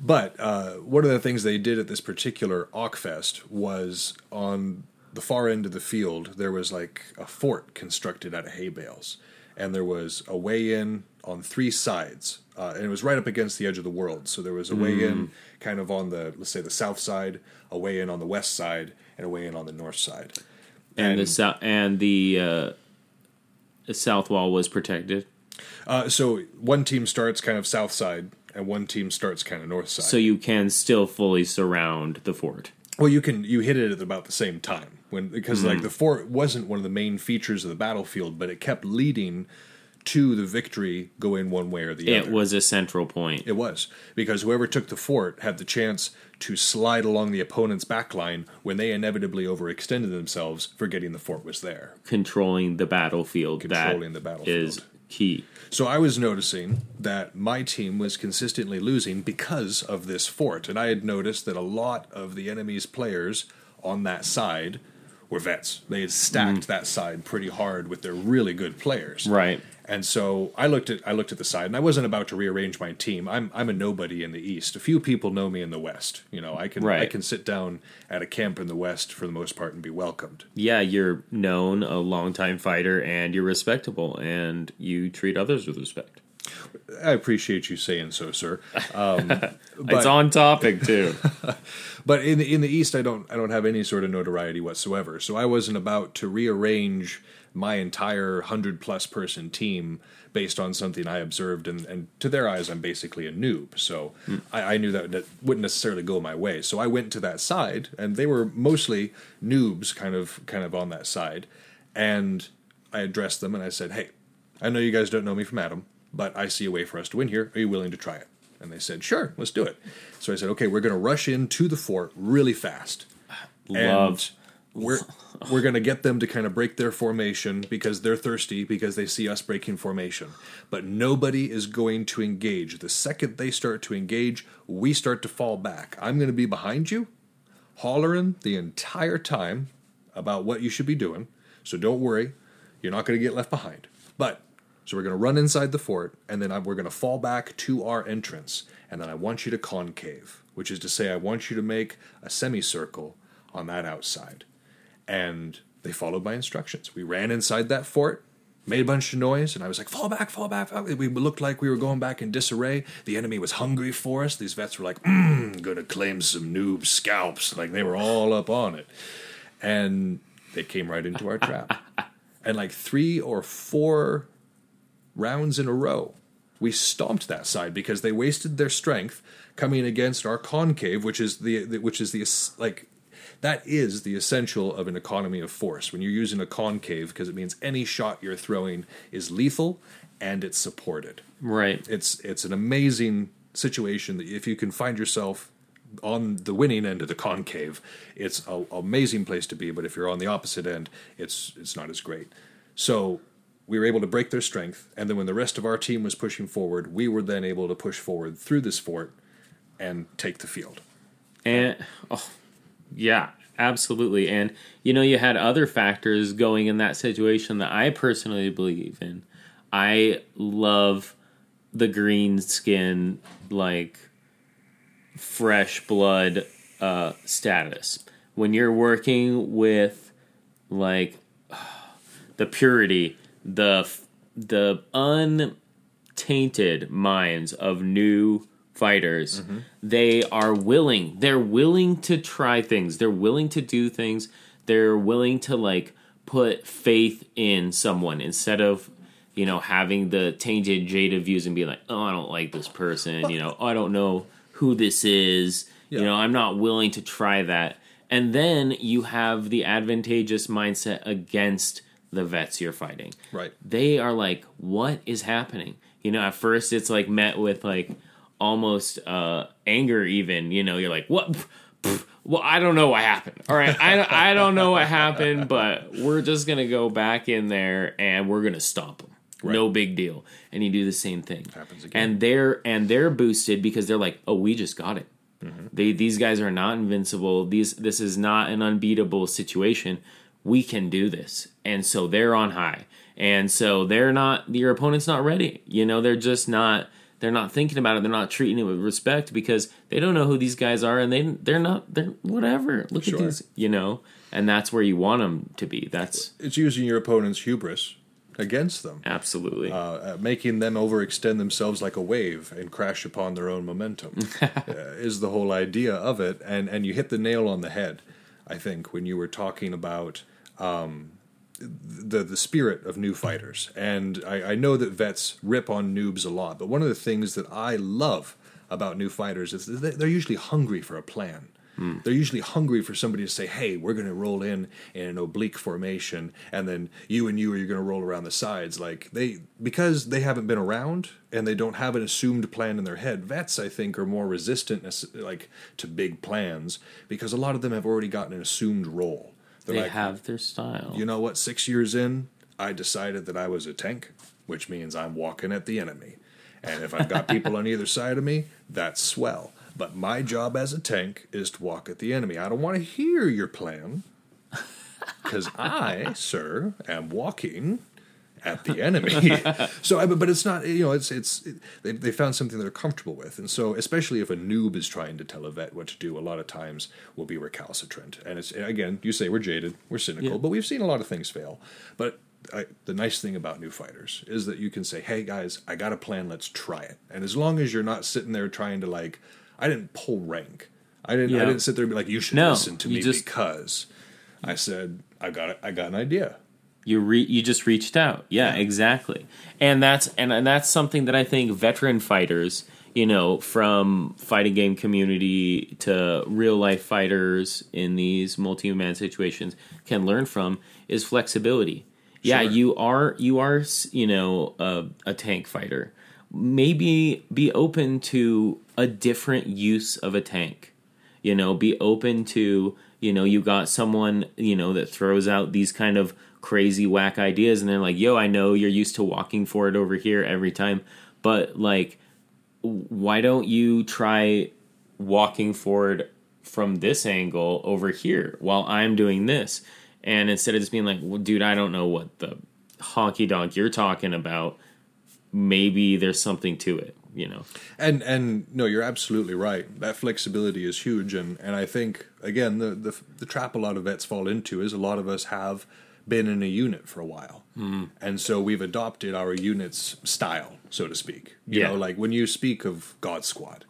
but uh, one of the things they did at this particular Ockfest was on the far end of the field, there was like a fort constructed out of hay bales, and there was a way in on three sides, uh, and it was right up against the edge of the world. So there was a mm. way in, kind of on the let's say the south side, a way in on the west side, and a way in on the north side. And, and the south and the, uh, the south wall was protected. Uh, so one team starts kind of south side, and one team starts kind of north side. So you can still fully surround the fort. Well, you can you hit it at about the same time when because mm-hmm. like the fort wasn't one of the main features of the battlefield, but it kept leading to the victory going one way or the it other. It was a central point. It was because whoever took the fort had the chance to slide along the opponent's backline when they inevitably overextended themselves, forgetting the fort was there. Controlling the battlefield. Controlling the battlefield is key. So I was noticing that my team was consistently losing because of this fort, and I had noticed that a lot of the enemy's players on that side were vets. They had stacked mm. that side pretty hard with their really good players. Right. And so I looked at I looked at the side, and I wasn't about to rearrange my team. I'm I'm a nobody in the East. A few people know me in the West. You know, I can right. I can sit down at a camp in the West for the most part and be welcomed. Yeah, you're known, a longtime fighter, and you're respectable, and you treat others with respect. I appreciate you saying so, sir. Um, but, it's on topic too. but in the, in the East, I don't I don't have any sort of notoriety whatsoever. So I wasn't about to rearrange my entire hundred plus person team based on something I observed, and, and to their eyes, I'm basically a noob. So mm. I, I, knew that that wouldn't necessarily go my way. So I went to that side, and they were mostly noobs, kind of kind of on that side, and I addressed them and I said, "Hey, I know you guys don't know me from Adam, but I see a way for us to win here. Are you willing to try it?" And they said, "Sure, let's do it." So I said, "Okay, we're going to rush into the fort really fast." Love we're we're going to get them to kind of break their formation because they're thirsty because they see us breaking formation. But nobody is going to engage. The second they start to engage, we start to fall back. I'm going to be behind you, hollering the entire time about what you should be doing. So don't worry. You're not going to get left behind. But so we're going to run inside the fort, and then I, we're going to fall back to our entrance, and then I want you to concave, which is to say, I want you to make a semicircle on that outside. And they followed my instructions. We ran inside that fort, made a bunch of noise, and I was like, fall back, fall back. Fall. We looked like we were going back in disarray. The enemy was hungry for us. These vets were like, mmm, gonna claim some noob scalps. Like they were all up on it. And they came right into our trap. and like three or four rounds in a row, we stomped that side because they wasted their strength coming against our concave, which is the which is the like that is the essential of an economy of force. When you're using a concave, because it means any shot you're throwing is lethal and it's supported. Right. It's it's an amazing situation that if you can find yourself on the winning end of the concave, it's an amazing place to be. But if you're on the opposite end, it's it's not as great. So we were able to break their strength, and then when the rest of our team was pushing forward, we were then able to push forward through this fort and take the field. And oh, yeah, absolutely. And you know, you had other factors going in that situation that I personally believe in. I love the green skin, like fresh blood uh, status. When you're working with like the purity, the the untainted minds of new fighters. Mm-hmm. They are willing. They're willing to try things. They're willing to do things. They're willing to like put faith in someone instead of you know having the tainted jaded views and be like, oh, I don't like this person. You know, oh, I don't know who this is. Yeah. You know, I'm not willing to try that. And then you have the advantageous mindset against the vets you're fighting. Right. They are like, what is happening? You know, at first it's like met with like, almost uh, anger. Even you know, you're like, what? well, I don't know what happened. All right, I I don't know what happened, but we're just gonna go back in there and we're gonna stomp them. Right. No big deal. And you do the same thing. Happens again. And they're and they're boosted because they're like, oh, we just got it. Mm-hmm. They these guys are not invincible. These this is not an unbeatable situation. We can do this, and so they're on high. And so they're not. Your opponent's not ready. You know, they're just not they're not thinking about it. They're not treating it with respect because they don't know who these guys are, and they they're not they're whatever. Look sure. at these, you know, and that's where you want them to be. That's it's using your opponent's hubris against them. Absolutely, uh, uh, making them overextend themselves like a wave and crash upon their own momentum uh, is the whole idea of it. And and you hit the nail on the head. I think when you were talking about. Um, the the spirit of new fighters. And I, I, know that vets rip on noobs a lot, but one of the things that I love about new fighters is that they're usually hungry for a plan. Mm. They're usually hungry for somebody to say, "Hey, we're going to roll in in an oblique formation, and then you and you are going to roll around the sides." Like they, because they haven't been around and they don't have an assumed plan in their head. Vets, I think, are more resistant, like to big plans because a lot of them have already gotten an assumed role. They like, have their style. You know what? Six years in, I decided that I was a tank, which means I'm walking at the enemy. And if I've got people on either side of me, that's swell. But my job as a tank is to walk at the enemy. I don't want to hear your plan because I, sir, am walking at the enemy. so, but it's not. You know, it's it's it, they they found something they're comfortable with, and so especially if a noob is trying to tell a vet what to do, a lot of times we'll be recalcitrant. And it's again, you say we're jaded, we're cynical, yeah. but we've seen a lot of things fail. But I, the nice thing about new fighters is that you can say, "Hey guys, I got a plan. Let's try it." And as long as you're not sitting there trying to like, I didn't pull rank. I didn't. Yeah. I didn't sit there and be like, "You should no, listen to me just, because." I said, "I got. I got an idea you re- you just reached out. Yeah, yeah, exactly. And that's and, and that's something that I think veteran fighters, you know, from fighting game community to real life fighters in these multi-man situations can learn from is flexibility. Sure. Yeah, you are you are you know a, a tank fighter. Maybe be open to a different use of a tank. You know, be open to you know you got someone you know that throws out these kind of crazy whack ideas and they're like yo i know you're used to walking for it over here every time but like why don't you try walking forward from this angle over here while i'm doing this and instead of just being like well, dude i don't know what the honky donk you're talking about, maybe there's something to it. You know, And and no, you're absolutely right. That flexibility is huge, and and I think again the the, the trap a lot of vets fall into is a lot of us have been in a unit for a while, mm. and so we've adopted our unit's style, so to speak. You Yeah. know, like when you speak of God Squad,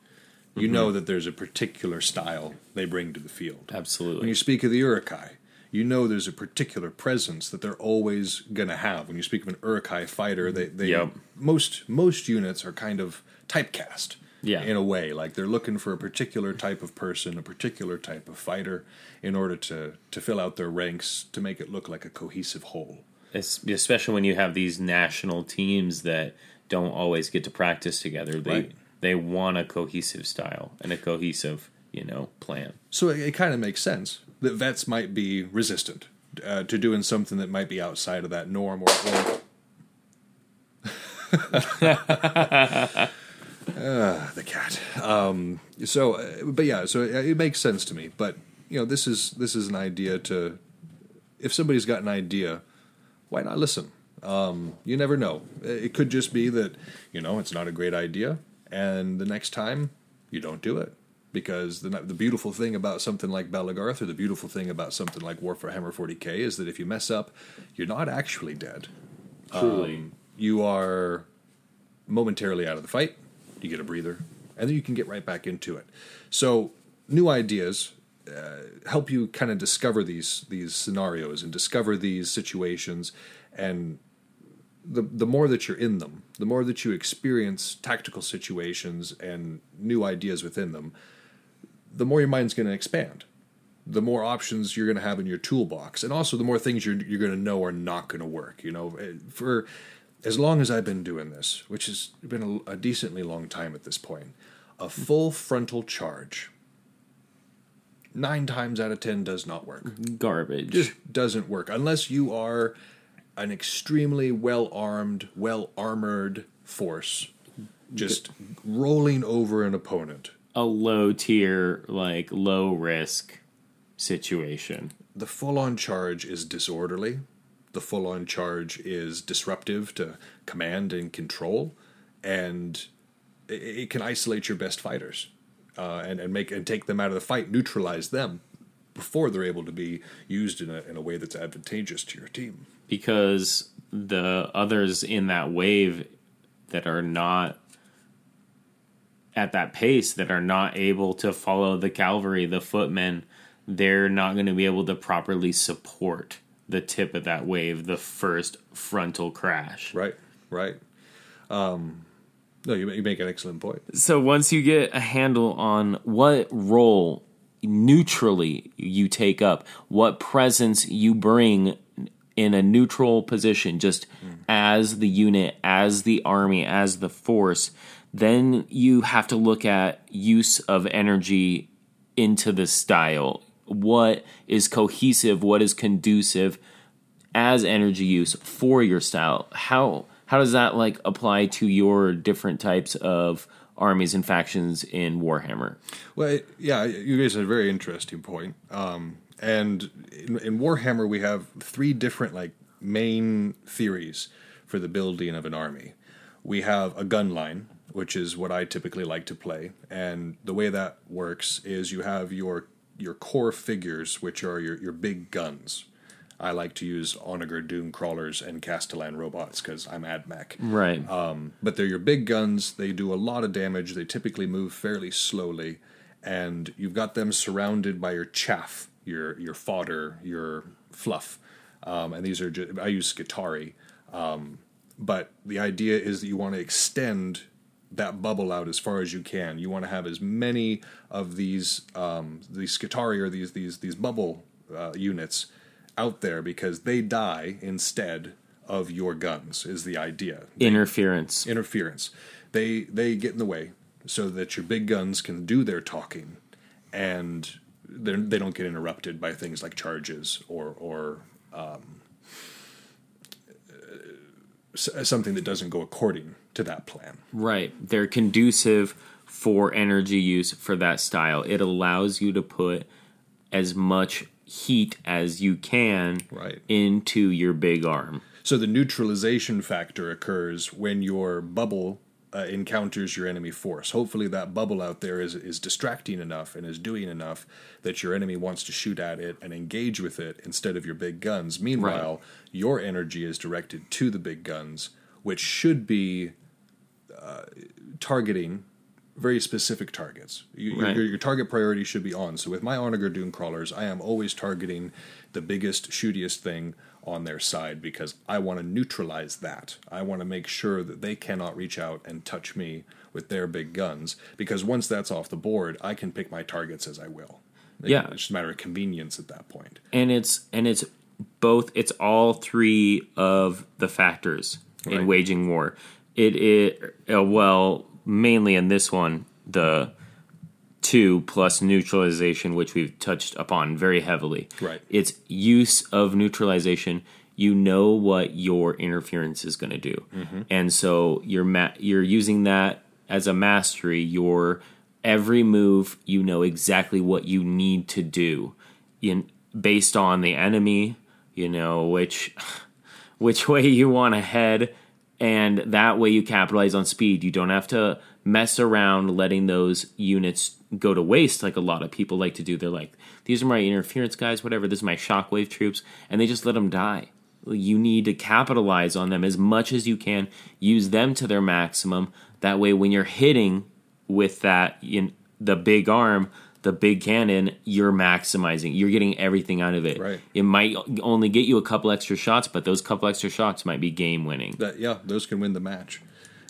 you know that there's a particular style they bring to the field. Absolutely. When you speak of the Urukai, you know there's a particular presence that they're always going to have. When you speak of an Urukai fighter, they, they Yep. most most units are kind of typecast. Yeah. In a way, like they're looking for a particular type of person, a particular type of fighter, in order to to fill out their ranks to make it look like a cohesive whole. Es- especially when you have these national teams that don't always get to practice together. They Right. they want a cohesive style and a cohesive, you know, plan. So it, it kind of makes sense that vets might be resistant uh, to doing something that might be outside of that norm or. or Ah, the cat. Um, so, uh, but yeah, so it, it makes sense to me. But you know, this is this is an idea to. If somebody's got an idea, why not listen? Um, you never know. It could just be that you know it's not a great idea, and the next time you don't do it because the the beautiful thing about something like Belegarth or the beautiful thing about something like War for Hammer 40k is that if you mess up, you're not actually dead. Truly. You are momentarily out of the fight. You get a breather, and then you can get right back into it. So new ideas uh, help you kind of discover these these scenarios and discover these situations and the the more that you're in them, the more that you experience tactical situations and new ideas within them, the more your mind's going to expand. The more options you're going to have in your toolbox, and also the more things you're you're going to know are not going to work. You know, for as long as I've been doing this, which has been a, a decently long time at this point, a hmm. full frontal charge nine times out of ten does not work Garbage. just doesn't work unless you are an extremely well armed, well armored force just rolling over an opponent. a low tier, like low risk situation. The full on charge is disorderly. The full on charge is disruptive to command and control, and it, it can isolate your best fighters uh, and, and make and take them out of the fight, neutralize them before they're able to be used in a, in a way that's advantageous to your team. because the others in that wave that are not at that pace that are not able to follow the cavalry the footmen they're not going to be able to properly support the tip of that wave the first frontal crash Right, right. Um, no, you, you make an excellent point. so once you get a handle on what role neutrally you take up, what presence you bring in a neutral position, just as the unit, as the army, as the force, then you have to look at use of energy into the style. What is cohesive? What is conducive as energy use for your style? How how does that like apply to your different types of armies and factions in Warhammer? Well, yeah, you had a very interesting point. Um, and in, in Warhammer, we have three different like main theories for the building of an army. We have a gun line, which is what I typically like to play, and the way that works is you have your your core figures, which are your your big guns. I like to use Onager Dunecrawlers and Kastelan robots because I'm AdMech. Right. Um, but they're your big guns. They do a lot of damage. They typically move fairly slowly, and you've got them surrounded by your chaff, your your fodder, your fluff. Um, and these are just, I use Skitarii, um, but the idea is that you want to extend that bubble out as far as you can. You want to have as many of these um, these Skitarii or these these these bubble uh, units out there because they die instead of your guns. Is the idea Interference. interference. They they get in the way so that your big guns can do their talking, and they're- don't get interrupted by things like charges or or um, something that doesn't go according to that plan. Right. They're conducive for energy use for that style. It allows you to put as much heat as you can Right. into your big arm. So the neutralization factor occurs when your bubble uh, encounters your enemy force. Hopefully, that bubble out there is is distracting enough and is doing enough that your enemy wants to shoot at it and engage with it instead of your big guns. Meanwhile, your energy is directed to the big guns, which should be uh, targeting very specific targets. You, Right. your, your target priority should be on. So with my Onager Dune crawlers, I am always targeting the biggest, shootiest thing on their side because I want to neutralize that. I want to make sure that they cannot reach out and touch me with their big guns because once that's off the board, I can pick my targets as I will. Yeah. It's just a matter of convenience at that point. and it's and it's both it's all three of the factors in waging war it it uh, well mainly in this one the two plus neutralization which we've touched upon very heavily. Right. it's use of neutralization. You know what your interference is going to do and so you're ma- you're using that as a mastery. Your every move you know exactly what you need to do. In based on the enemy you know which which way you want to head and that way you capitalize on speed. You don't have to mess around letting those units go to waste like a lot of people like to do. They're like these are my interference guys whatever. This is my shockwave troops. And they just let them die. You need to capitalize on them as much as you can. Use them to their maximum. That way when you're hitting with that in the big arm the big cannon you're maximizing you're getting everything out of it Right. it might only get you a couple extra shots but those couple extra shots might be game winning yeah, those can win the match.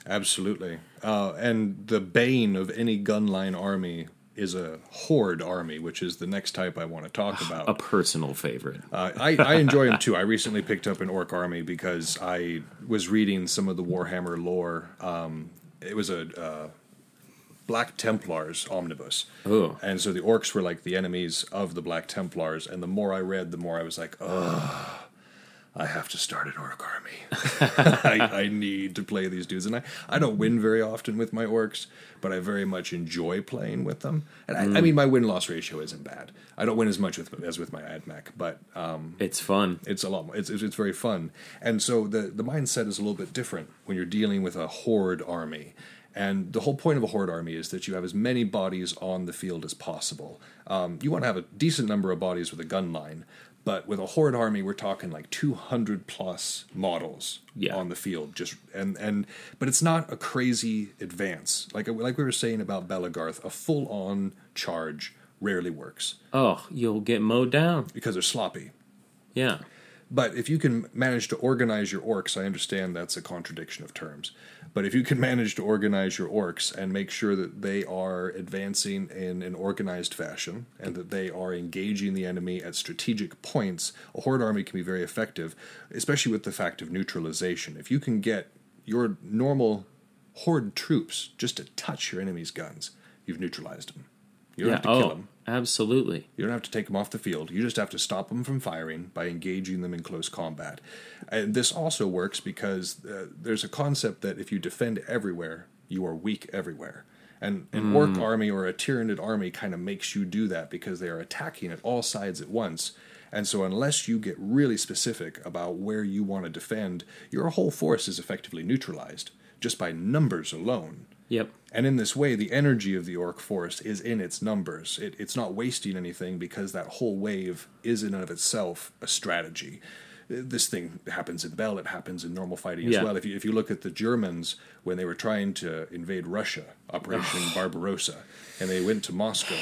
Absolutely. Uh, and the bane of any gunline army is a horde army, which is the next type I want to talk about. a personal favorite Uh, I, I enjoy them too. I recently picked up an orc army because I was reading some of the Warhammer lore. Um, it was a uh, Black Templars omnibus. Oh. And so the orcs were like the enemies of the Black Templars. And the more I read, the more I was like, oh, I have to start an orc army. I, I need to play these dudes. And I, I don't win very often with my orcs, but I very much enjoy playing with them. And I, I mean, my win loss ratio isn't bad. I don't win as much with, as with my AdMech, but um, it's fun it's a lot. More, it's, it's it's very fun, and so the the mindset is a little bit different when you're dealing with a horde army. And the whole point of a horde army is that you have as many bodies on the field as possible. Um, you want to have a decent number of bodies with a gun line, but with a horde army, we're talking like 200 plus models Yeah. on the field. Just and and but it's not a crazy advance. Like like we were saying about Belegarth, a full on charge rarely works oh you'll get mowed down because they're sloppy. yeah But if you can manage to organize your orcs, I understand that's a contradiction of terms. But if you can manage to organize your orcs and make sure that they are advancing in an organized fashion and that they are engaging the enemy at strategic points, a horde army can be very effective, especially with the fact of neutralization. If you can get your normal horde troops just to touch your enemy's guns, you've neutralized them. You don't yeah have to kill oh them. Absolutely You don't have to take them off the field. You just have to stop them from firing by engaging them in close combat. And this also works because uh, there's a concept that if you defend everywhere, you are weak everywhere. And an orc army or a Tyranid army kind of makes you do that because they are attacking at all sides at once. And so, unless you get really specific about where you want to defend, your whole force is effectively neutralized just by numbers alone. Yep And in this way, the energy of the orc force is in its numbers. It, it's not wasting anything because that whole wave is in and of itself a strategy. This thing happens in Bell, it happens in normal fighting Yeah. as well. If you, if you look at the Germans when they were trying to invade Russia, Operation Barbarossa, and they went to Moscow,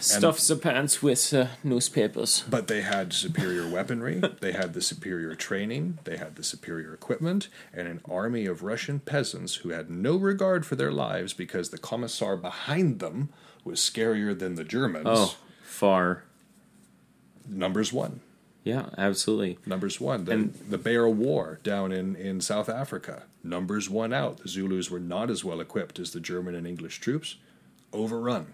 stuff the pants with uh, newspapers but they had superior weaponry, they had the superior training, they had the superior equipment, and an army of Russian peasants who had no regard for their lives because the commissar behind them was scarier than the Germans. oh far Numbers one. yeah absolutely Numbers one. The, And- the Boer War down in, in South Africa. Numbers one out. The Zulus were not as well equipped as the German and English troops. Overrun.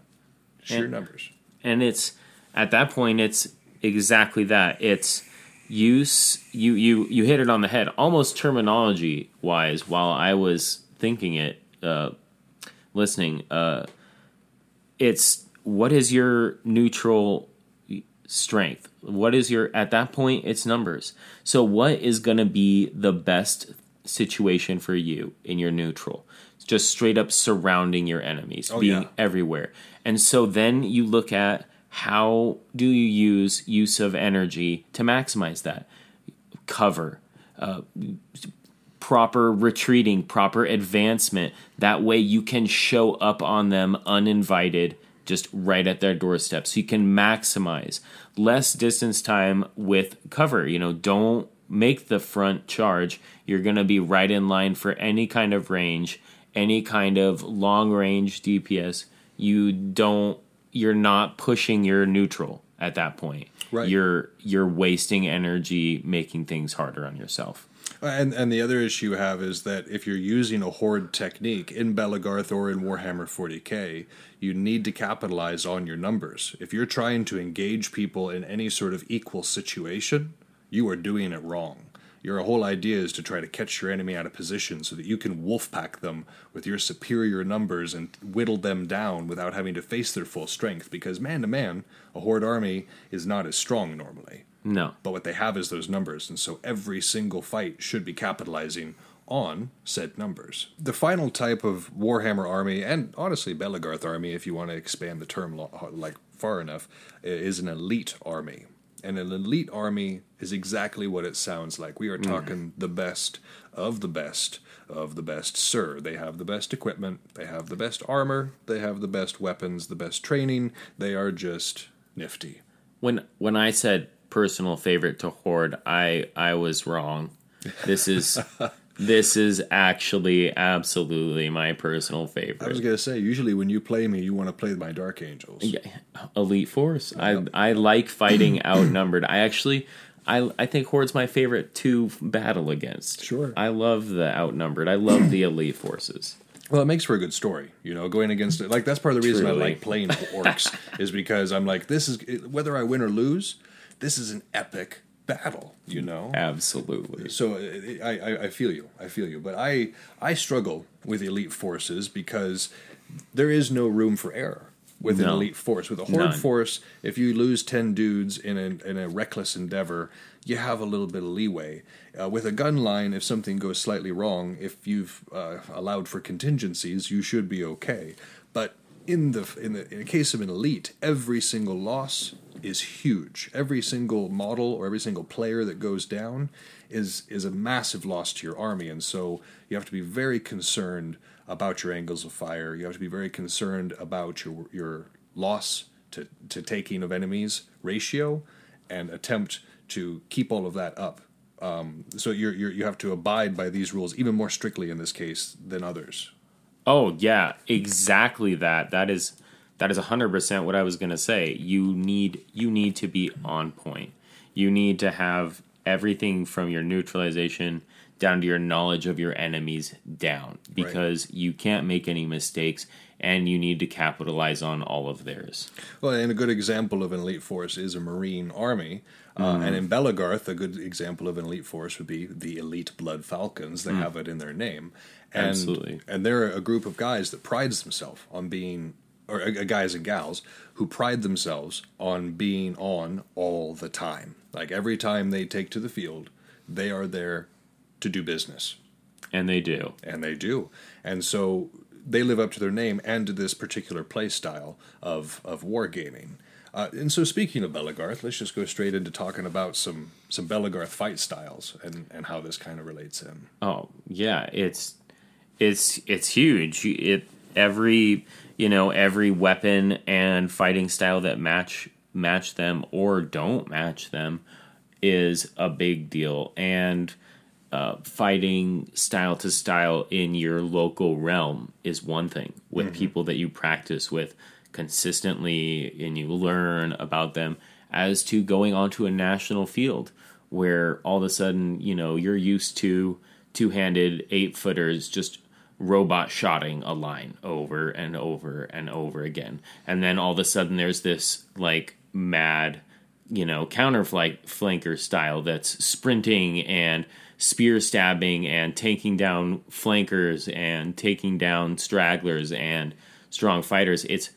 Sheer And- numbers. And it's at that point it's exactly that it's use you you you hit it on the head almost terminology wise while i was thinking it uh listening uh it's what is your neutral strength. What is your at that point it's numbers. So what is going to be the best situation for you in your neutral? Just straight up surrounding your enemies, Oh, being yeah. everywhere. And so then you look at how do you use use of energy to maximize that? Cover, uh, proper retreating, proper advancement. That way you can show up on them uninvited, just right at their doorstep. So you can maximize less distance time with cover. You know, don't make the front charge. You're going to be right in line for any kind of range, any kind of long range DPS. You don't, you're not pushing your neutral at that point. Right. You're you're wasting energy making things harder on yourself. And and the other issue you have is that if you're using a horde technique in Belegarth or in Warhammer 40k, you need to capitalize on your numbers. If you're trying to engage people in any sort of equal situation, you are doing it wrong. Your whole idea is to try to catch your enemy out of position so that you can wolfpack them with your superior numbers and whittle them down without having to face their full strength. Because man to man, a horde army is not as strong normally. No. But what they have is those numbers, and so every single fight should be capitalizing on said numbers. The final type of Warhammer army, and honestly Belegarth army, if you want to expand the term lo- like far enough, is an elite army. And an elite army is exactly what it sounds like. We are mm-hmm. talking the best of the best of the best, sir. They have the best equipment, they have the best armor, they have the best weapons, the best training. They are just nifty. when when I said personal favorite to Horde, I I was wrong. This is this is actually absolutely my personal favorite. I was gonna say, usually when you play me, you want to play my Dark Angels. Yeah, Elite Force. I I like fighting outnumbered. I actually I I think Horde's my favorite to battle against. Sure. I love the outnumbered. I love the elite forces. Well, it makes for a good story, you know, going against it. Like that's part of the reason I like playing orcs is because I'm like, this is whether I win or lose, this is an epic battle, you know. Absolutely. So uh, I, I, I feel you, I feel you, but I I struggle with elite forces because there is no room for error with an elite force. With a horde None. force, if you lose ten dudes in a in a reckless endeavor, you have a little bit of leeway. Uh, with a gun line, if something goes slightly wrong, if you've uh, allowed for contingencies, you should be okay. But in the in the in the case of an elite, every single loss is huge. Every single model or every single player that goes down is is a massive loss to your army, and so you have to be very concerned about your angles of fire. You have to be very concerned about your your loss to, to taking of enemies ratio, and attempt to keep all of that up. Um, so you're you have to abide by these rules even more strictly in this case than others. Oh yeah, exactly that. That is that is hundred percent what I was gonna say. You need you need to be on point. You need to have everything from your neutralization down to your knowledge of your enemies down because you can't make any mistakes and you need to capitalize on all of theirs. Well, and a good example of an elite force is a Marine army. Uh, and in Belegarth, a good example of an elite force would be the Elite Blood Falcons. They have it in their name. And, Absolutely. And they're a group of guys that prides themselves on being, or uh, guys and gals who pride themselves on being on all the time. Like every time they take to the field, they are there to do business And they do. and they do. And so they live up to their name and to this particular play style of of wargaming. Uh, and so, speaking of Belegarth, let's just go straight into talking about some some Belegarth fight styles and and how this kind of relates in. Oh yeah, it's it's it's huge. It every you know every weapon and fighting style that match match them or don't match them is a big deal, and uh, fighting style to style in your local realm is one thing with people that you practice with consistently and you learn about them. As to going onto a national field where all of a sudden you know you're used to two-handed eight footers just robot shotting a line over and over and over again. And then all of a sudden there's this like mad you know counter flank flanker style that's sprinting and spear stabbing and taking down flankers and taking down stragglers and strong fighters. It's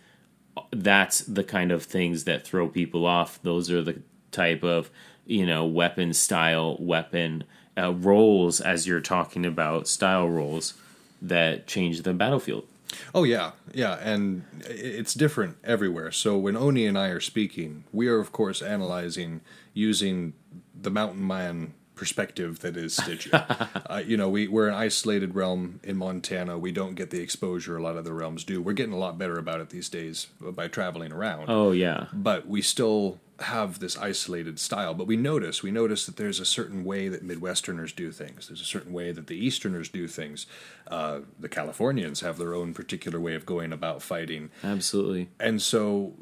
that's the kind of things that throw people off. Those are the type of you know weapon style weapon uh, roles as you're talking about style roles that change the battlefield. Oh yeah, yeah, and it's different everywhere. So when Oni and I are speaking, we are of course analyzing using the mountain man perspective that is Stygia. uh, you know, we we're an isolated realm in Montana. We don't get the exposure a lot of the realms do. We're getting a lot better about it these days by traveling around. Oh yeah, but we still have this isolated style. But we notice we notice that there's a certain way that Midwesterners do things. There's a certain way that the Easterners do things. Uh, the Californians have their own particular way of going about fighting. absolutely. And so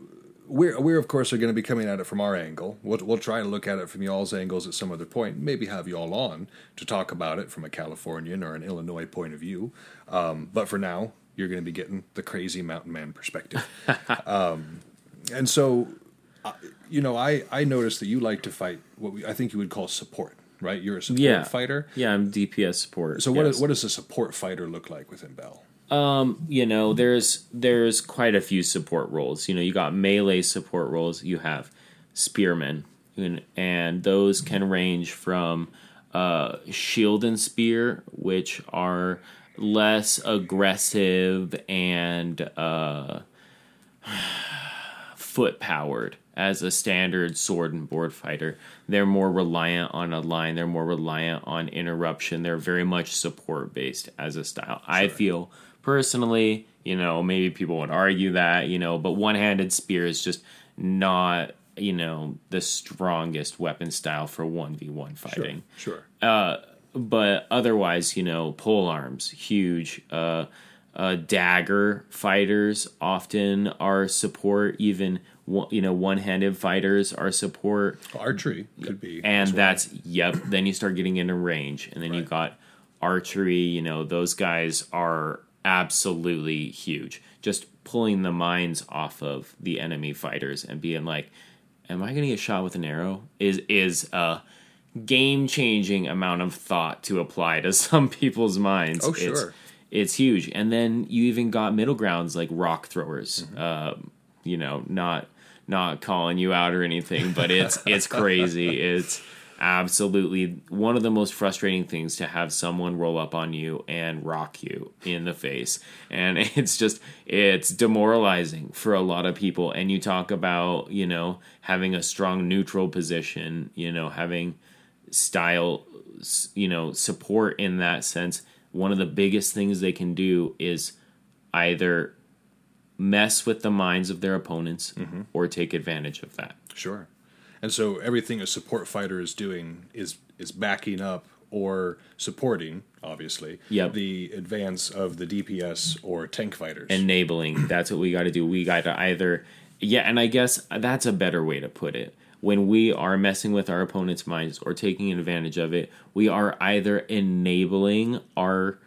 we're we're of course are going to be coming at it from our angle. We'll we'll try to look at it from y'all's angles at some other point. Maybe have y'all on to talk about it from a Californian or an Illinois point of view. Um, but for now, you're going to be getting the crazy mountain man perspective. um, and so, you know, I I noticed that you like to fight what we, I think you would call support. Right, you're a support Yeah. fighter. Yeah, I'm DPS support. So what yes. is- what does a support fighter look like within Bel? you know there's there's quite a few support roles you know you got melee support roles you have spearmen and, and those can range from uh, shield and spear which are less aggressive and uh, foot powered as a standard sword and board fighter. They're more reliant on a line, they're more reliant on interruption. They're very much support based as a style. I feel personally, you know, maybe people would argue that, you know, but one handed spear is just not, you know, the strongest weapon style for 1v1 fighting Sure. Sure. but otherwise, you know, pole arms, huge. Uh, uh, dagger fighters often are support. Even you know, one-handed fighters are support, Archery could be. and well. that's yep. Then you start getting into range, and then you got archery. You know, those guys are absolutely huge. Just pulling the minds off of the enemy fighters and being like, "Am I going to get shot with an arrow?" Is is a game changing amount of thought to apply to some people's minds. Oh, It's, sure. it's huge. And then you even got middle grounds like rock throwers. Mm-hmm. Um, you know, not not calling you out or anything, but it's it's crazy. It's absolutely one of the most frustrating things to have someone roll up on you and rock you in the face. And it's just it's demoralizing for a lot of people. And you talk about, you know, having a strong neutral position, you know, having style you know support in that sense one of the biggest things they can do is either mess with the minds of their opponents mm-hmm. or take advantage of that Sure. And so everything a support fighter is doing is is backing up or supporting, obviously, Yep. the advance of the DPS or tank fighters. enabling that's what we got to do we got to either yeah and i guess that's a better way to put it when we are messing with our opponent's minds or taking advantage of it we are either enabling our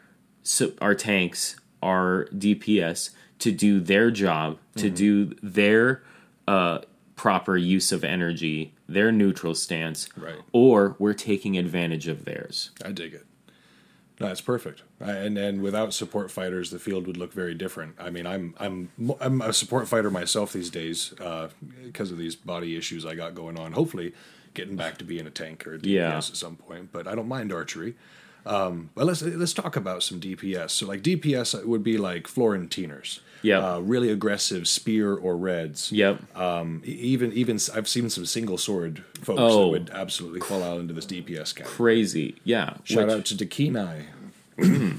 our tanks our dps to do their job to do their uh proper use of energy their neutral stance Right. or we're taking advantage of theirs I dig it. No, that's perfect. I- And and without support fighters, the field would look very different. I mean, I'm I'm I'm a support fighter myself these days because of these body issues I got going on. Hopefully, getting back to being a tank or a DPS Yeah. at some point. But I don't mind archery. Um, but let's let's talk about some DPS. So like DPS would be like Florentiners. yeah, Uh, really aggressive spear or reds. yep Um, even even I've seen some single sword folks Oh. that would absolutely fall out into this DPS category. crazy yeah Shout which- out to Dakinai.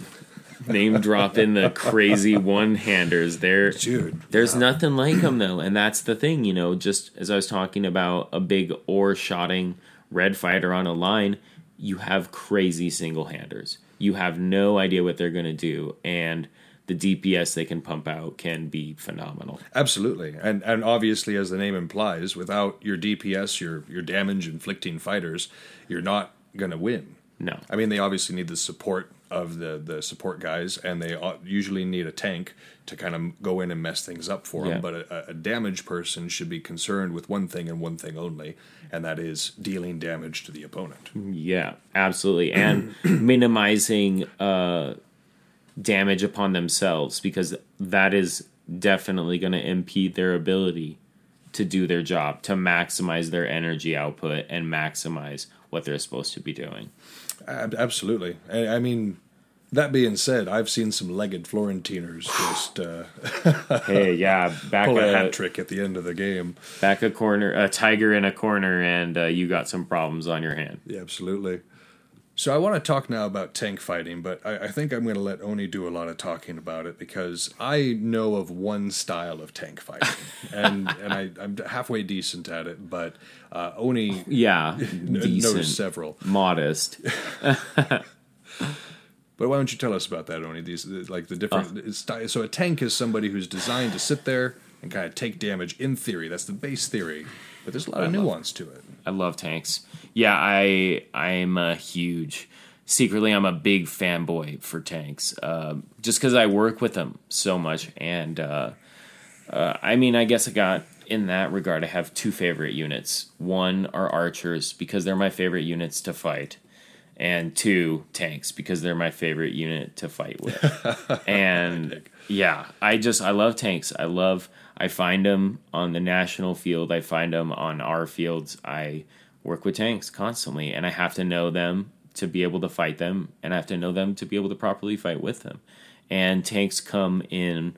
name drop in the crazy one handers there Dude, there's nothing like them though and that's the thing you know just as i was talking about a big ore shotting red fighter on a line you have crazy single handers you have no idea what they're going to do and the dps they can pump out can be phenomenal. Absolutely, and and obviously, as the name implies, without your DPS, your your damage inflicting fighters, you're not gonna win. no. I mean, they obviously need the support of the the support guys, and they usually need a tank to kind of go in and mess things up for them. But a, a damage person should be concerned with one thing and one thing only, and that is dealing damage to the opponent. Yeah, absolutely, and minimizing uh, damage upon themselves because that is definitely going to impede their ability to do their job, to maximize their energy output and maximize what they're supposed to be doing. Absolutely. I mean, that being said, I've seen some legged Florentiners just uh, Hey, yeah, back pull a hat trick at the end of the game. back a corner, a tiger in a corner, and uh, you got some problems on your hand. Yeah, absolutely. So I want to talk now about tank fighting, but I, I think I'm going to let Oni do a lot of talking about it because I know of one style of tank fighting, and and I, I'm halfway decent at it, but uh, Oni Yeah, knows decent, several. modest. But why don't you tell us about that, Oni? These like the different sty So a tank is somebody who's designed to sit there and kind of take damage. In theory, that's the base theory, but there's a lot of nuance to it. I love tanks. Yeah, I I'm a huge. Secretly, I'm a big fanboy for tanks, uh, just because I work with them so much. And uh, uh, I mean, I guess I got in that regard. I have two favorite units. One are archers because they're my favorite units to fight, and two tanks because they're my favorite unit to fight with. and yeah, I just I love tanks. I love I find them on the national field. I find them on our fields. I work with tanks constantly, and I have to know them to be able to fight them, and I have to know them to be able to properly fight with them. And tanks come in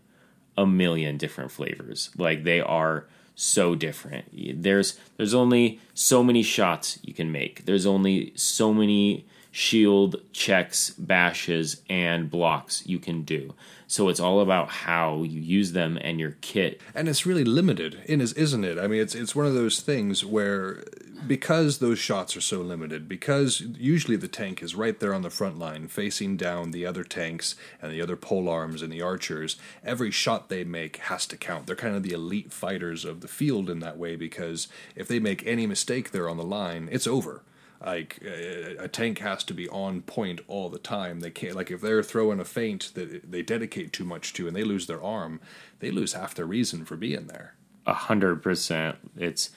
a million different flavors. Like they are so different. There's there's only so many shots you can make. There's only so many shield checks, bashes, and blocks you can do. So it's all about how you use them and your kit. and it's really limited in is isn't it i mean it's it's one of those things where because those shots are so limited because usually the tank is right there on the front line facing down the other tanks and the other pole arms and the archers every shot they make has to count they're kind of the elite fighters of the field in that way because if they make any mistake there on the line it's over like a tank has to be on point all the time. They can't like if they're throwing a feint that they dedicate too much to and they lose their arm, they lose half their reason for being there. A hundred percent. It's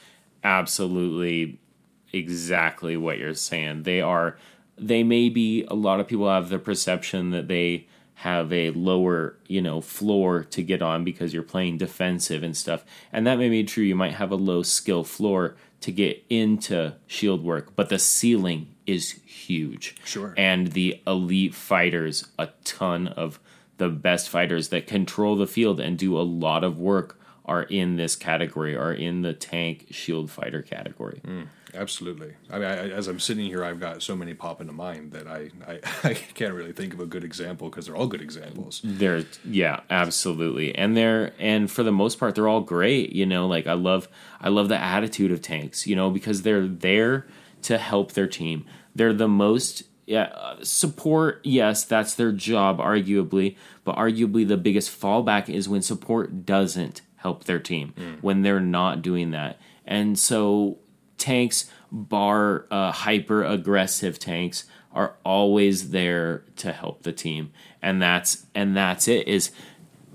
absolutely exactly what you're saying. They are they may be a lot of people have the perception that they have a lower, you know, floor to get on because you're playing defensive and stuff. And that may be true. You might have a low skill floor to get into shield work, but the ceiling is huge. Sure. And the elite fighters, a ton of the best fighters that control the field and do a lot of work are in this category, are in the tank shield fighter category. Mm. Absolutely. I mean, I, as I'm sitting here, I've got so many pop into mind that I I, I can't really think of a good example because they're all good examples. They're yeah, absolutely. And they're and for the most part they're all great, you know, like I love I love the attitude of tanks, you know, because they're there to help their team. They're the most yeah, support, yes, that's their job arguably, but arguably the biggest fallback is when support doesn't help their team, mm. when they're not doing that. And so tanks bar uh, hyper aggressive tanks are always there to help the team. And that's and that's it is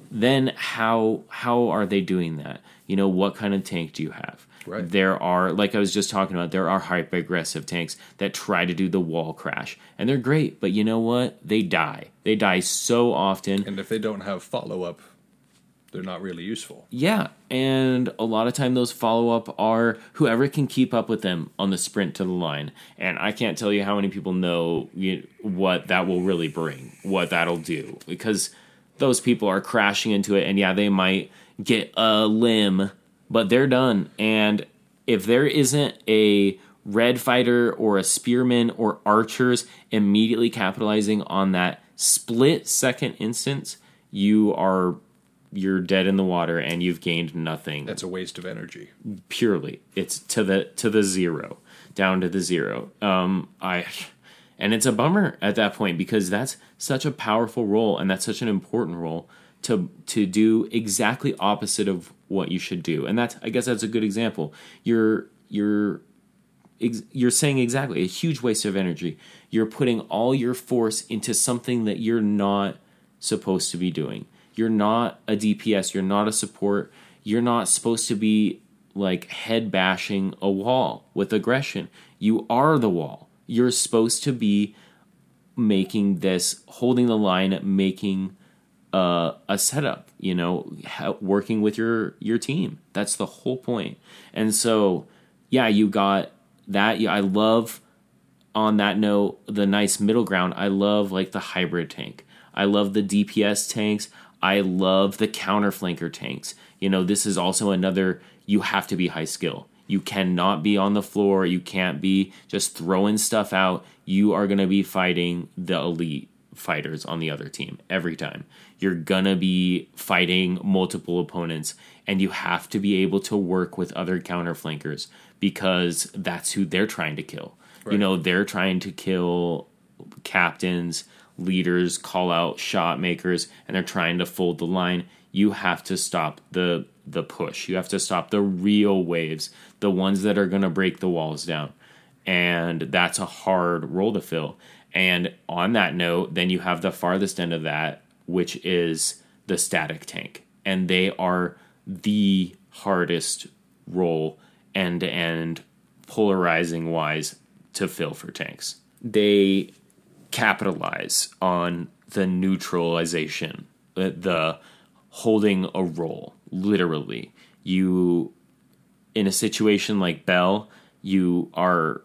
then how how are they doing that? You know what kind of tank do you have? Right. there are like i was just talking about there are hyper aggressive tanks that try to do the wall crash and they're great but you know what? They die. They die so often. And if they don't have follow up, they're not really useful. yeah, and a lot of time those follow up are whoever can keep up with them on the sprint to the line. And I can't tell you how many people know you, what that will really bring, what that'll do, because those people are crashing into it, and yeah, they might get a limb, but they're done. And if there isn't a red fighter or a spearman or archers immediately capitalizing on that split second instance, you are you're dead in the water and you've gained nothing. That's a waste of energy. purely. It's to the to the zero. Down to the zero. Um i and it's a bummer at that point because that's such a powerful role and that's such an important role to to do exactly opposite of what you should do. And that's i guess that's a good example. You're you're ex- you're saying exactly a huge waste of energy. You're putting all your force into something that you're not supposed to be doing you're not a dps you're not a support you're not supposed to be like head bashing a wall with aggression you are the wall you're supposed to be making this holding the line making uh, a setup. You know, working with your your team. That's the whole point. And so, yeah, you got that. Yeah, I love. On that note, the nice middle ground. I love like the hybrid tank. I love the DPS tanks. I love the counter flanker tanks. You know, this is also another. You have to be high skill. You cannot be on the floor. You can't be just throwing stuff out. You are going to be fighting the elite fighters on the other team every time. You're going to be fighting multiple opponents, and you have to be able to work with other counter flankers because that's who they're trying to kill. Right. You know, they're trying to kill captains, leaders, call out shot makers, and they're trying to fold the line. You have to stop the the push. You have to stop the real waves, the ones that are going to break the walls down. And that's a hard role to fill. And on that note, then you have the farthest end of that, which is the static tank. And they are the hardest role end to end, polarizing wise, to fill for tanks. They capitalize on the neutralization, the holding a role, literally. You, in a situation like Bel, you are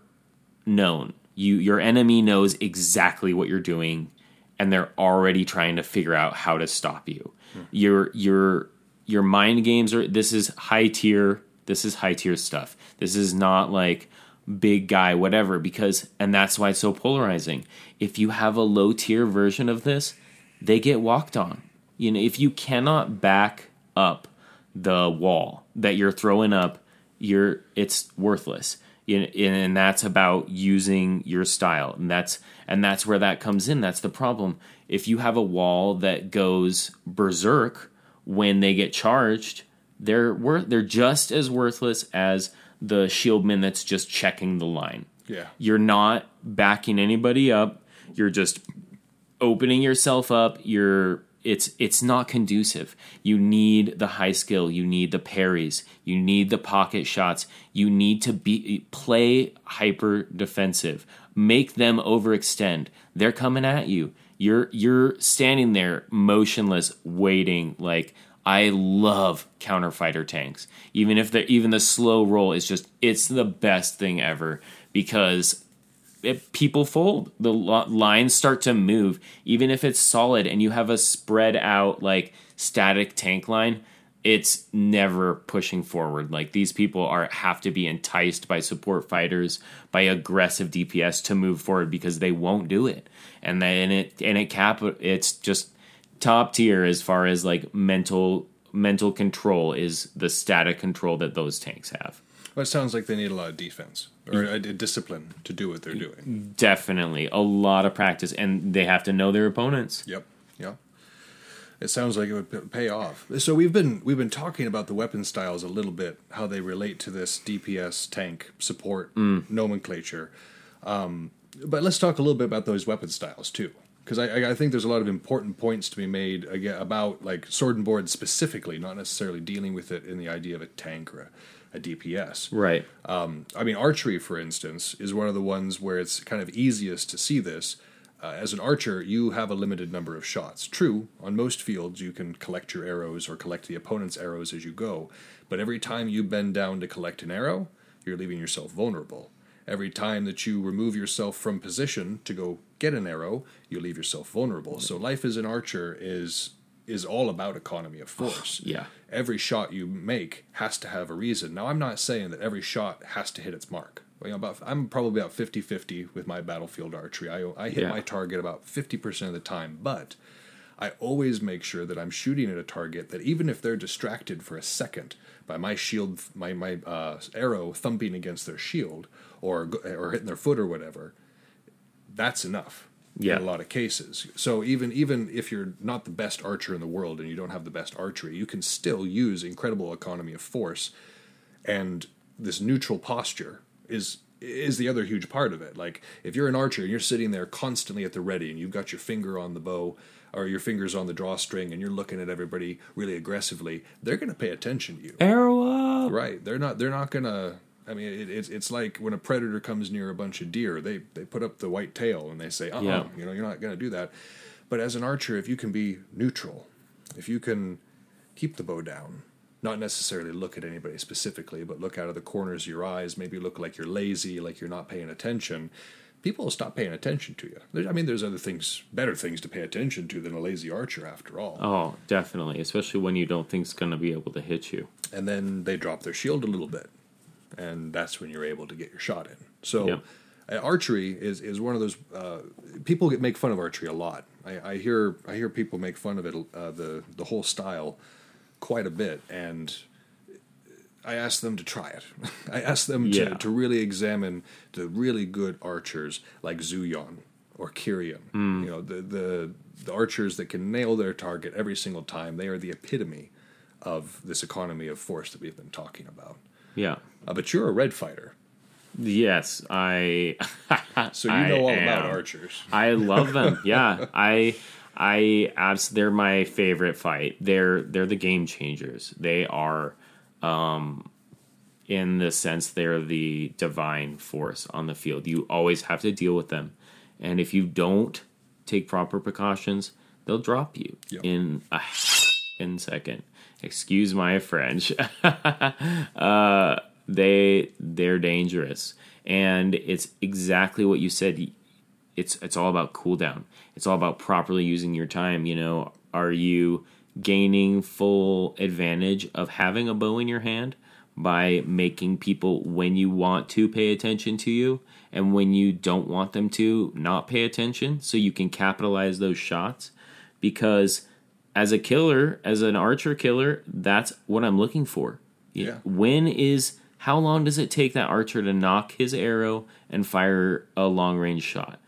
known you your enemy knows exactly what you're doing and they're already trying to figure out how to stop you. Hmm. Your your your mind games are this is high tier this is high tier stuff. This is not like big guy whatever because and that's why it's so polarizing. If you have a low tier version of this, they get walked on. You know, if you cannot back up the wall that you're throwing up, you're it's worthless and that's about using your style and that's and that's where that comes in that's the problem if you have a wall that goes berserk when they get charged they're worth they're just as worthless as the shieldman that's just checking the line yeah you're not backing anybody up you're just opening yourself up you're it's it's not conducive. You need the high skill, you need the parries, you need the pocket shots, you need to be play hyper defensive. Make them overextend. They're coming at you. You're you're standing there motionless waiting like I love counterfighter tanks. Even if the even the slow roll is just it's the best thing ever because it, people fold. The lines start to move, even if it's solid and you have a spread out like static tank line. It's never pushing forward. Like these people are have to be enticed by support fighters, by aggressive DPS to move forward because they won't do it. And then it and it cap it's just top tier as far as like mental mental control is the static control that those tanks have. Well, it sounds like they need a lot of defense or a, a discipline to do what they're doing. Definitely, a lot of practice, and they have to know their opponents. Yep. Yeah. It sounds like it would pay off. So we've been we've been talking about the weapon styles a little bit, how they relate to this DPS tank support mm. nomenclature. Um, but let's talk a little bit about those weapon styles too, because I, I, think there's a lot of important points to be made again, about like sword and board specifically, not necessarily dealing with it in the idea of a tank or a a DPS. Right. Um, I mean, archery, for instance, is one of the ones where it's kind of easiest to see this. Uh, as an archer, you have a limited number of shots. True, on most fields, you can collect your arrows or collect the opponent's arrows as you go, but every time you bend down to collect an arrow, you're leaving yourself vulnerable. Every time that you remove yourself from position to go get an arrow, you leave yourself vulnerable. So life as an archer is is all about economy of force. yeah. Every shot you make has to have a reason. Now, I'm not saying that every shot has to hit its mark. You know, about, I'm probably about 50 50 with my battlefield archery. I, I hit yeah. my target about 50% of the time, but I always make sure that I'm shooting at a target that even if they're distracted for a second by my shield, my, my uh, arrow thumping against their shield or, or hitting their foot or whatever, that's enough yeah. in a lot of cases. So even even if you're not the best archer in the world and you don't have the best archery, you can still use incredible economy of force, and this neutral posture is is the other huge part of it. Like if you're an archer and you're sitting there constantly at the ready and you've got your finger on the bow or your fingers on the drawstring and you're looking at everybody really aggressively, they're going to pay attention to you. Arrow up. Right. They're not they're not going to I mean, it, it's it's like when a predator comes near a bunch of deer, they they put up the white tail and they say, "Oh, yeah. you know, you're not going to do that." But as an archer, if you can be neutral, if you can keep the bow down, not necessarily look at anybody specifically, but look out of the corners of your eyes, maybe look like you're lazy, like you're not paying attention, people will stop paying attention to you. There- I mean, there's other things, better things to pay attention to than a lazy archer, after all. Oh, definitely, especially when you don't think it's going to be able to hit you. and then they drop their shield a little bit, and that's when you're able to get your shot in. So, Yep. uh, archery is is one of those uh, people get make fun of archery a lot. I, I hear I hear people make fun of it uh, the the whole style quite a bit, and I ask them to try it. I ask them Yeah. to, to really examine the really good archers like Zuyon or Kyrian. Hmm. You know, the, the the archers that can nail their target every single time. They are the epitome of this economy of force that we've been talking about. Yeah. Uh, but you're a red fighter, Yes, I. so you I know all about archers. I love them. Yeah, I, I abs. They're my favorite fight. They're they're the game changers. They are, um, in the sense they're the divine force on the field. You always have to deal with them, and if you don't take proper precautions, they'll drop you Yep. in a in second. Excuse my French. uh, they they're dangerous, and it's exactly what you said it's it's all about cooldown. It's all about properly using your time. You know, are you gaining full advantage of having a bow in your hand by making people when you want to pay attention to you and when you don't want them to not pay attention so you can capitalize those shots because as a killer, as an archer killer, that's what I'm looking for. Yeah. When is how long does it take that archer to nock his arrow and fire a long range shot?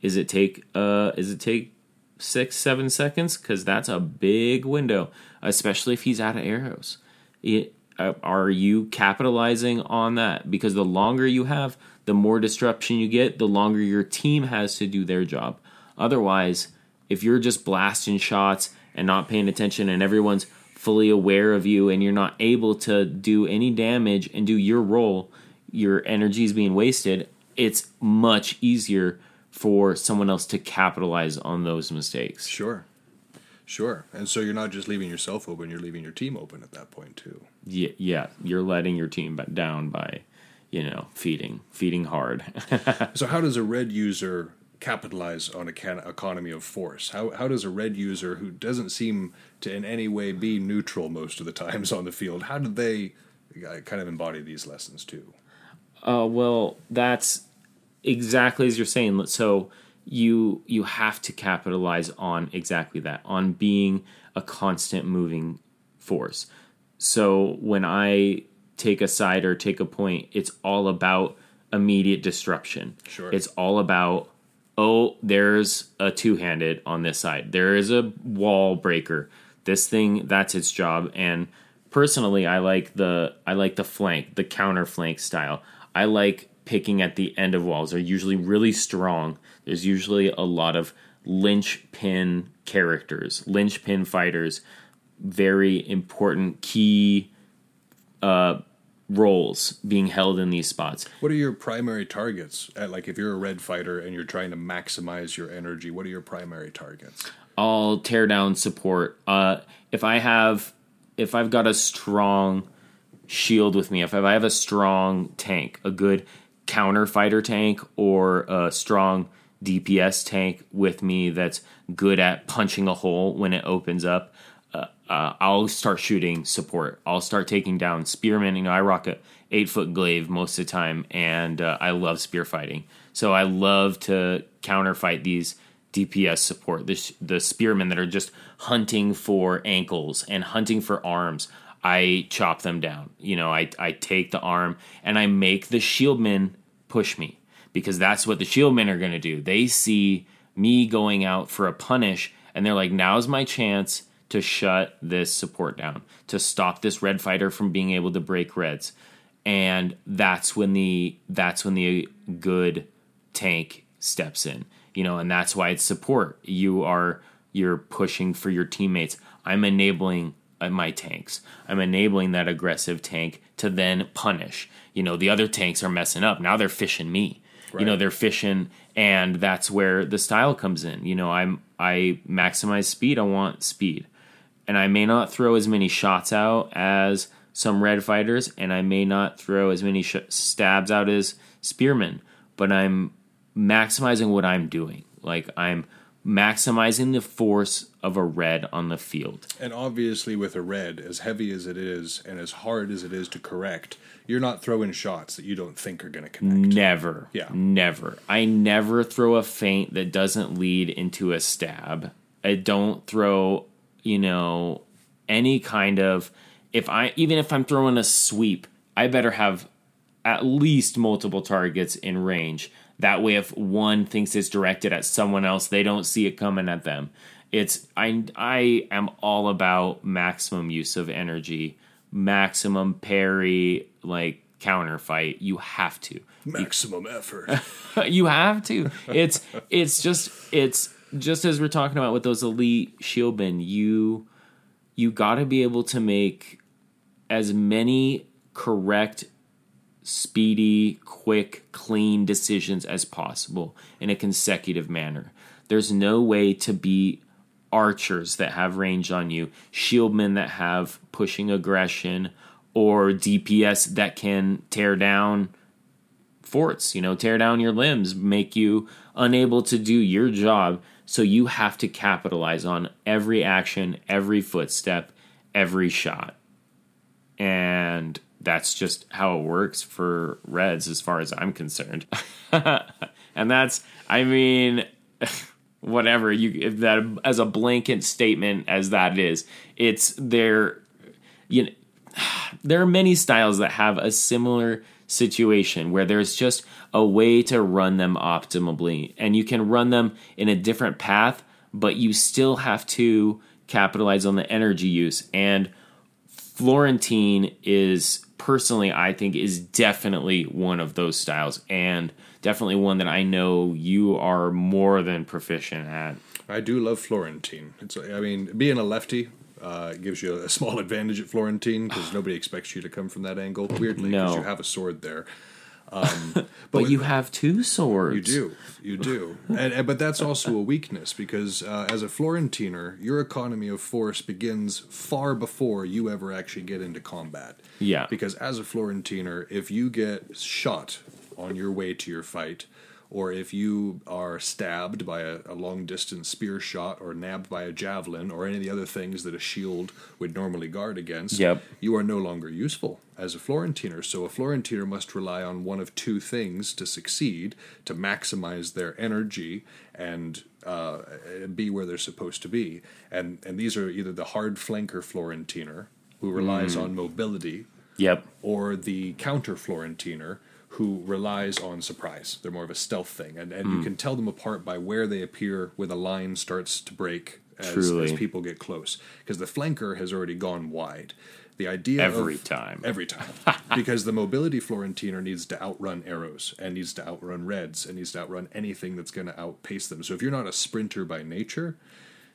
Is it take uh is it take six, seven seconds? Because that's a big window, especially if he's out of arrows. It, uh, are you capitalizing on that? Because the longer you have, the more disruption you get, the longer your team has to do their job. Otherwise, if you're just blasting shots and not paying attention and everyone's fully aware of you and you're not able to do any damage and do your role, your energy is being wasted, it's much easier for someone else to capitalize on those mistakes. Sure, sure. And so you're not just leaving yourself open; you're leaving your team open at that point too. Yeah, yeah, you're letting your team down by, you know, feeding, feeding hard. So how does a red user capitalize on a can- economy of force? How how does a red user who doesn't seem to in any way be neutral most of the times on the field, how do they uh, kind of embody these lessons too? Uh, well, that's exactly as you're saying. So you you have to capitalize on exactly that, on being a constant moving force. So when I take a side or take a point, it's all about immediate disruption. Sure. It's all about oh, there's a two-handed on this side. There is a wall breaker. This thing that's its job and personally I like the I like the flank, the counter flank style. I like picking at the end of walls. They're usually really strong. There's usually a lot of linchpin characters, linchpin fighters, very important key uh, roles being held in these spots. What are your primary targets? At, like if you're a red fighter and you're trying to maximize your energy, what are your primary targets? I'll tear down support. Uh, if I have, if I've got a strong shield with me, if I have a strong tank, a good counter fighter tank, or a strong DPS tank with me that's good at punching a hole when it opens up, uh, uh, I'll start shooting support. I'll start taking down spearmen. You know, I rock a eight foot glaive most of the time, and uh, I love spear fighting. So I love to counter fight these DPS support, the, the spearmen that are just hunting for ankles and hunting for arms. I chop them down. You know, I, I take the arm and I make the shieldmen push me because that's what the shieldmen are going to do. They see me going out for a punish and they're like, now's my chance to shut this support down, to stop this red fighter from being able to break reds. And that's when the that's when the good tank steps in. You know, and that's why it's support. You are you're pushing for your teammates. I'm enabling uh, my tanks. I'm enabling that aggressive tank to then punish. You know, the other tanks are messing up. Now they're fishing me. You know, they're fishing and that's where the style comes in. You know, I'm I maximize speed, I want speed. And I may not throw as many shots out as some red fighters, and I may not throw as many sh- stabs out as spearmen, but I'm maximizing what I'm doing. Like I'm maximizing the force of a red on the field. And obviously, with a red, as heavy as it is and as hard as it is to correct, you're not throwing shots that you don't think are going to connect. Never. Yeah. Never. I never throw a feint that doesn't lead into a stab. I don't throw, you know, any kind of if I even if I'm throwing a sweep, I better have at least multiple targets in range. That way if one thinks it's directed at someone else, they don't see it coming at them. It's I I am all about maximum use of energy, maximum parry, like counter fight. You have to. Maximum effort. you have to. It's it's just it's just as we're talking about with those elite shieldmen, you you got to be able to make as many correct speedy, quick, clean decisions as possible in a consecutive manner. There's no way to beat archers that have range on you, shieldmen that have pushing aggression, or DPS that can tear down forts, you know, tear down your limbs, make you unable to do your job. So you have to capitalize on every action, every footstep, every shot. And that's just how it works for Reds as far as I'm concerned. and that's I mean whatever you that as a blanket statement as that is, it's there you know there are many styles that have a similar situation where there's just a way to run them optimally and you can run them in a different path but you still have to capitalize on the energy use and Florentine is personally I think is definitely one of those styles and definitely one that I know you are more than proficient at. I do love Florentine. It's I mean, being a lefty uh, gives you a small advantage at Florentine because nobody expects you to come from that angle. Weirdly, because No. you have a sword there. Um, but But you have two swords. You do, you do, and, and but that's also a weakness because uh, as a Florentiner, your economy of force begins far before you ever actually get into combat. Yeah. Because as a Florentiner, if you get shot on your way to your fight, or if you are stabbed by a, a long distance spear shot, or nabbed by a javelin, or any of the other things that a shield would normally guard against, Yep. you are no longer useful as a Florentiner. So a Florentiner must rely on one of two things to succeed to maximize their energy and uh, be where they're supposed to be. And and these are either the hard flanker Florentiner who relies on mobility, Yep. or the counter Florentiner who relies on surprise. They're more of a stealth thing, and and you can tell them apart by where they appear where the line starts to break as, as people get close. Because the flanker has already gone wide. The idea Every of, time. every time, because the mobility Florentiner needs to outrun arrows and needs to outrun reds and needs to outrun anything that's going to outpace them. So if you're not a sprinter by nature,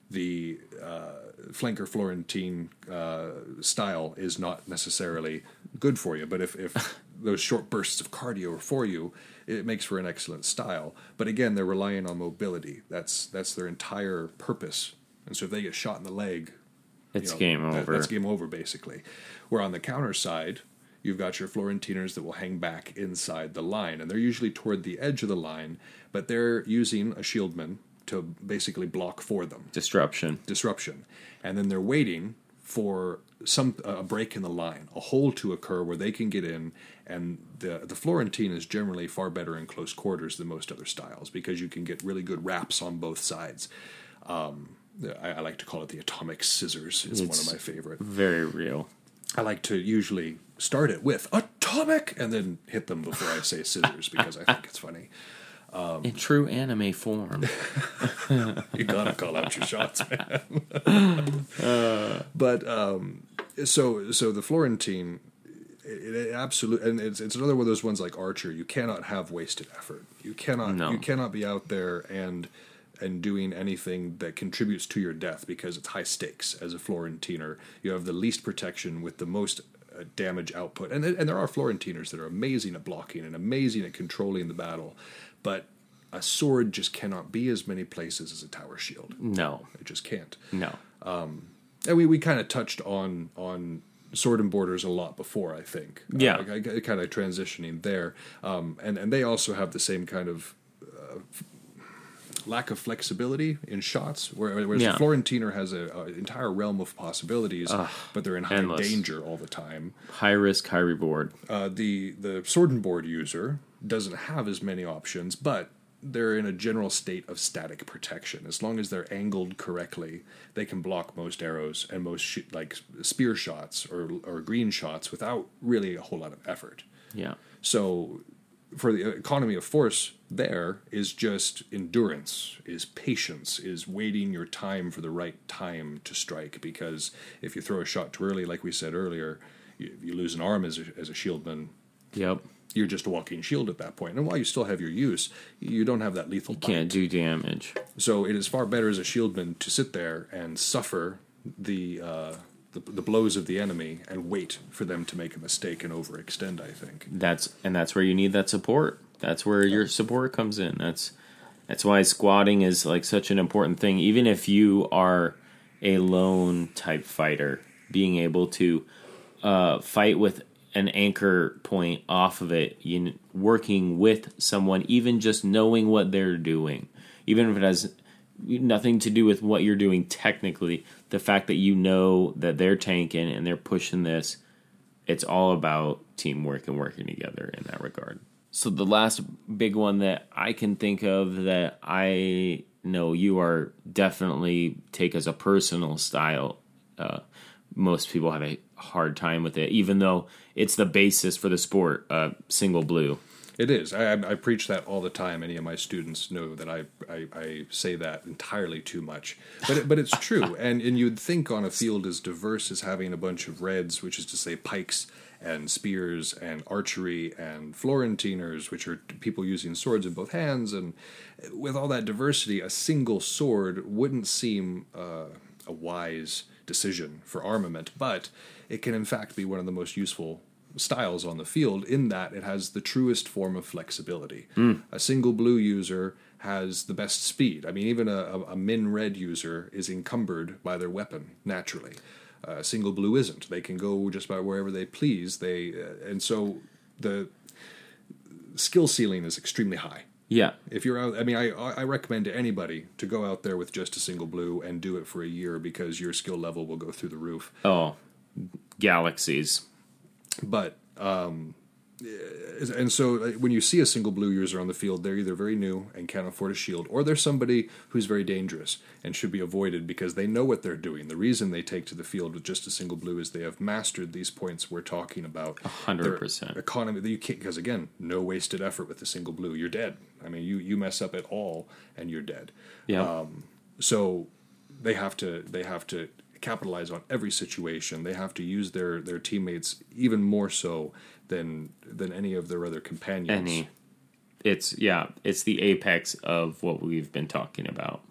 the uh, flanker Florentine uh, style is not necessarily good for you. But if, if those short bursts of cardio for you, it makes for an excellent style. But again, they're relying on mobility. That's that's their entire purpose. And so if they get shot in the leg, It's you know, game that- over. that's game over, basically. Where on the counter side, you've got your Florentiners that will hang back inside the line, and they're usually toward the edge of the line, but they're using a shieldman to basically block for them Disruption. disruption, and then they're waiting for some a break in the line, a hole to occur where they can get in. And the the Florentine is generally far better in close quarters than most other styles because you can get really good wraps on both sides. Um, I, I like to call it the atomic scissors. It's, one of my favorite. Very real. I like to usually start it with atomic and then hit them before I say scissors because I think it's funny. Um, In true anime form. you gotta call out your shots, man. but um, so so the Florentine, it, it absolutely, and it's it's another one of those ones like Archer. You cannot have wasted effort. You cannot No. you cannot be out there and and doing anything that contributes to your death because it's high stakes. As a Florentiner, you have the least protection with the most uh, damage output, and and there are Florentiners that are amazing at blocking and amazing at controlling the battle, but a sword just cannot be as many places as a tower shield. No. It just can't. No. and we, we kind of touched on on sword and borders a lot before i think Yeah. uh, kind of transitioning there um, and and they also have the same kind of uh, lack of flexibility in shots where- whereas Yeah. the florentiner has an entire realm of possibilities but they're in high endless. danger all the time High risk, high reward. uh, the the sword and board user doesn't have as many options, but they're in a general state of static protection. As long as they're angled correctly, they can block most arrows and most sh- like spear shots or or green shots without really a whole lot of effort. Yeah. So for the economy of force there is just endurance is patience is waiting your time for the right time to strike because if you throw a shot too early like we said earlier you, you lose an arm as a, as a shieldman Yep. You're just a walking shield at that point. And while you still have your use, you don't have that lethal bite. Can't do damage. So it is far better as a shieldman to sit there and suffer the, uh, the the blows of the enemy and wait for them to make a mistake and overextend. I think. That's and that's where you need that support. That's where your support comes in. That's that's why squatting is like such an important thing. Even if you are a lone type fighter, being able to uh, fight with an anchor point off of it, you working with someone, even just knowing what they're doing, even if it has nothing to do with what you're doing technically, the fact that you know that they're tanking and they're pushing this, it's all about teamwork and working together in that regard. So the last big one that I can think of that I know you are definitely take as a personal style. Uh, most people have a hard time with it, even though it's the basis for the sport. Uh, single blue. It is. I, I preach that all the time. Any of my students know that I, I, I say that entirely too much, but it, but it's true. and and you'd think on a field as diverse as having a bunch of reds, which is to say pikes and spears and archery and Florentiners, which are people using swords in both hands, and with all that diversity, a single sword wouldn't seem uh, a wise decision for armament, but it can in fact be one of the most useful styles on the field in that it has the truest form of flexibility. A single blue user has the best speed. I mean, even a, a, min red user is encumbered by their weapon naturally. Uh, a single blue isn't. They can go just about wherever they please. They uh, and so the skill ceiling is extremely high. Yeah, If you're out, I mean, I I recommend to anybody to go out there with just a single blue and do it for a year because your skill level will go through the roof. Oh, galaxies. but um, and so when you see a single blue user on the field, they're either very new and can't afford a shield, or they're somebody who's very dangerous and should be avoided because they know what they're doing. The reason they take to the field with just a single blue is they have mastered these points we're talking about. hundred percent Economy that you can't because again, no wasted effort with the single blue. You're dead. I mean, you you mess up at all and you're dead. Yeah. So they have to they have to capitalize on every situation. They have to use their their teammates even more so than than any of their other companions. Any. It's yeah. It's the apex of what we've been talking about.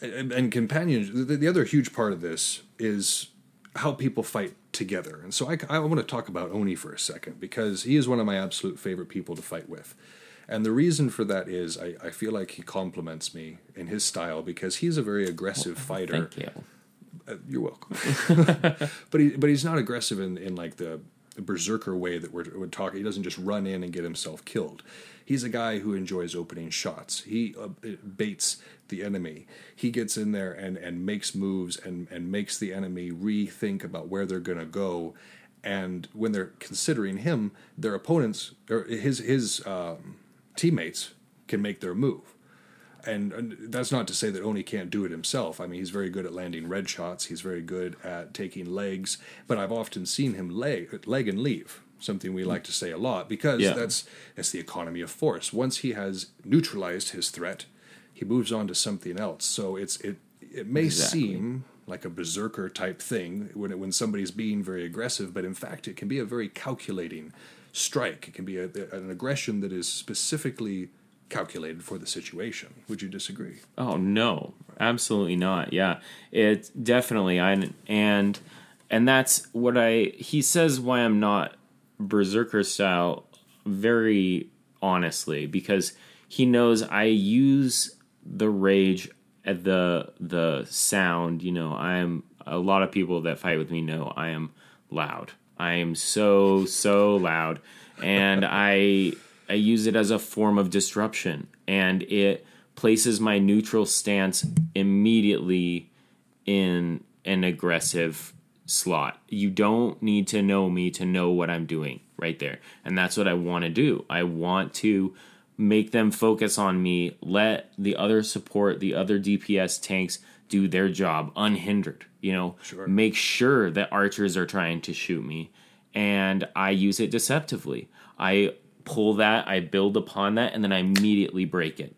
and, and companions. The, the other huge part of this is how people fight together. And so I, I want to talk about Oni for a second because he is one of my absolute favorite people to fight with. And the reason for that is I, I feel like he complements me in his style because he's a very aggressive fighter. Thank you. Uh, you're welcome. but he but he's not aggressive in, in like the berserker way that we're, we're talking. He doesn't just run in and get himself killed. He's a guy who enjoys opening shots. He uh, baits the enemy. He gets in there and, and makes moves and, and makes the enemy rethink about where they're going to go. And when they're considering him, their opponents or his his um, teammates can make their move and, and that's not to say that Oni can't do it himself. I mean, he's very good at landing red shots. He's very good at taking legs. But I've often seen him leg leg and leave, something we like to say a lot because Yeah. that's that's the economy of force. Once he has neutralized his threat, he moves on to something else. So it's it it may Exactly. seem like a berserker type thing when it, when somebody's being very aggressive, but in fact, it can be a very calculating strike. It can be a, an aggression that is specifically calculated for the situation. Would you disagree? Oh no, absolutely not. Yeah, it definitely. I and and that's what I. He says why I'm not berserker style. Very honestly, because he knows I use the rage at the the sound. You know, I'm A lot of people that fight with me know I am loud. I am so so loud, and I I use it as a form of disruption, and it places my neutral stance immediately in an aggressive slot. You don't need to know me to know what I'm doing right there. And that's what I want to do. I want to make them focus on me, let the other support, the other DPS tanks do their job unhindered. You know, Sure. make sure that archers are trying to shoot me and I use it deceptively. I pull that, I build upon that, and then I immediately break it.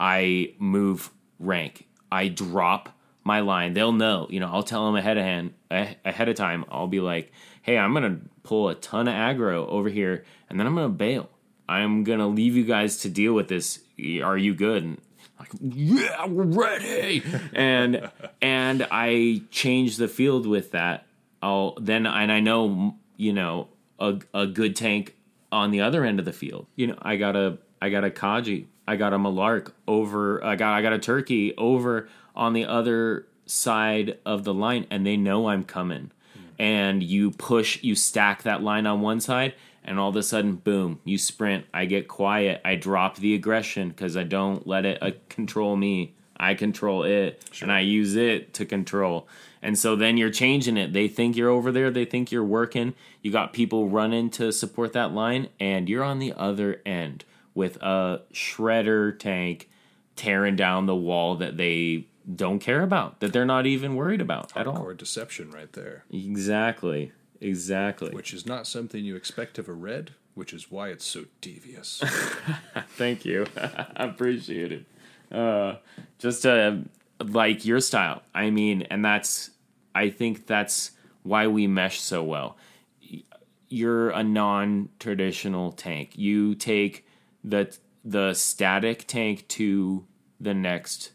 I move rank. I drop my line. They'll know. You know, I'll tell them ahead of hand eh, ahead of time. I'll be like, "Hey, I'm gonna pull a ton of aggro over here, and then I'm gonna bail. I'm gonna leave you guys to deal with this. Are you good?" And like, yeah, we're ready. and and I change the field with that. I'll then and I know you know a a good tank on the other end of the field. You know, I got a I got a Kaji, I got a Malark over, I got I got a Turkey over on the other side of the line, and they know I'm coming. And you push, you stack that line on one side, and all of a sudden, boom, you sprint. I get quiet. I drop the aggression because I don't let it uh, control me. I control it, and I use it to control. And so then you're changing it. They think you're over there. They think you're working. You got people running to support that line, and you're on the other end with a shredder tank tearing down the wall that they don't care about, that they're not even worried about at all. Hardcore deception right there, Exactly. Exactly. which is not something you expect of a red, which is why it's so devious. Thank you. I appreciate it. Uh, just uh, like your style. I mean, and that's, I think that's why we mesh so well. You're a non traditional tank. You take the, the static tank to the next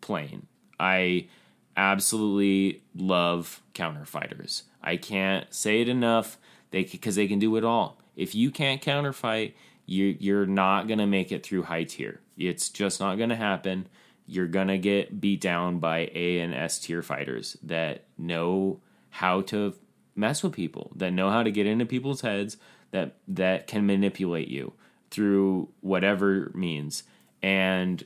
plane. I absolutely love counter fighters. I can't say it enough. They because they can do it all. If you can't counter fight, you you're not gonna make it through high tier. It's just not gonna happen. You're gonna get beat down by A and S tier fighters that know how to mess with people, that know how to get into people's heads, that that can manipulate you through whatever means. And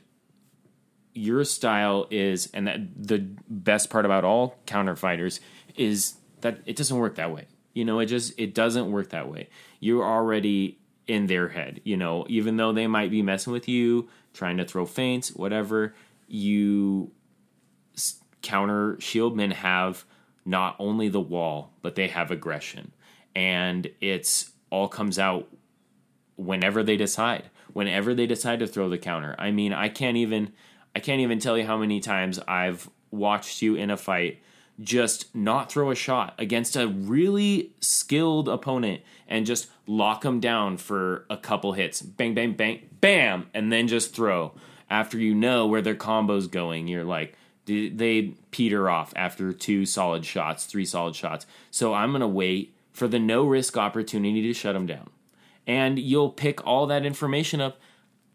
your style is and that the best part about all counter fighters is that it doesn't work that way. You know it just it doesn't work that way. You're already in their head you know. Even though they might be messing with you trying to throw feints whatever you counter shieldmen have not only the wall but they have aggression. And it's all comes out whenever they decide whenever they decide to throw the counter. I mean i can't even i can't even tell you how many times i've watched you in a fight just not throw a shot against a really skilled opponent and just lock them down for a couple hits. Bang bang bang bam and then just throw. After you know where their combo's going you're like they peter off after two solid shots three solid shots. So i'm gonna wait for the no risk opportunity to shut them down. And you'll pick all that information up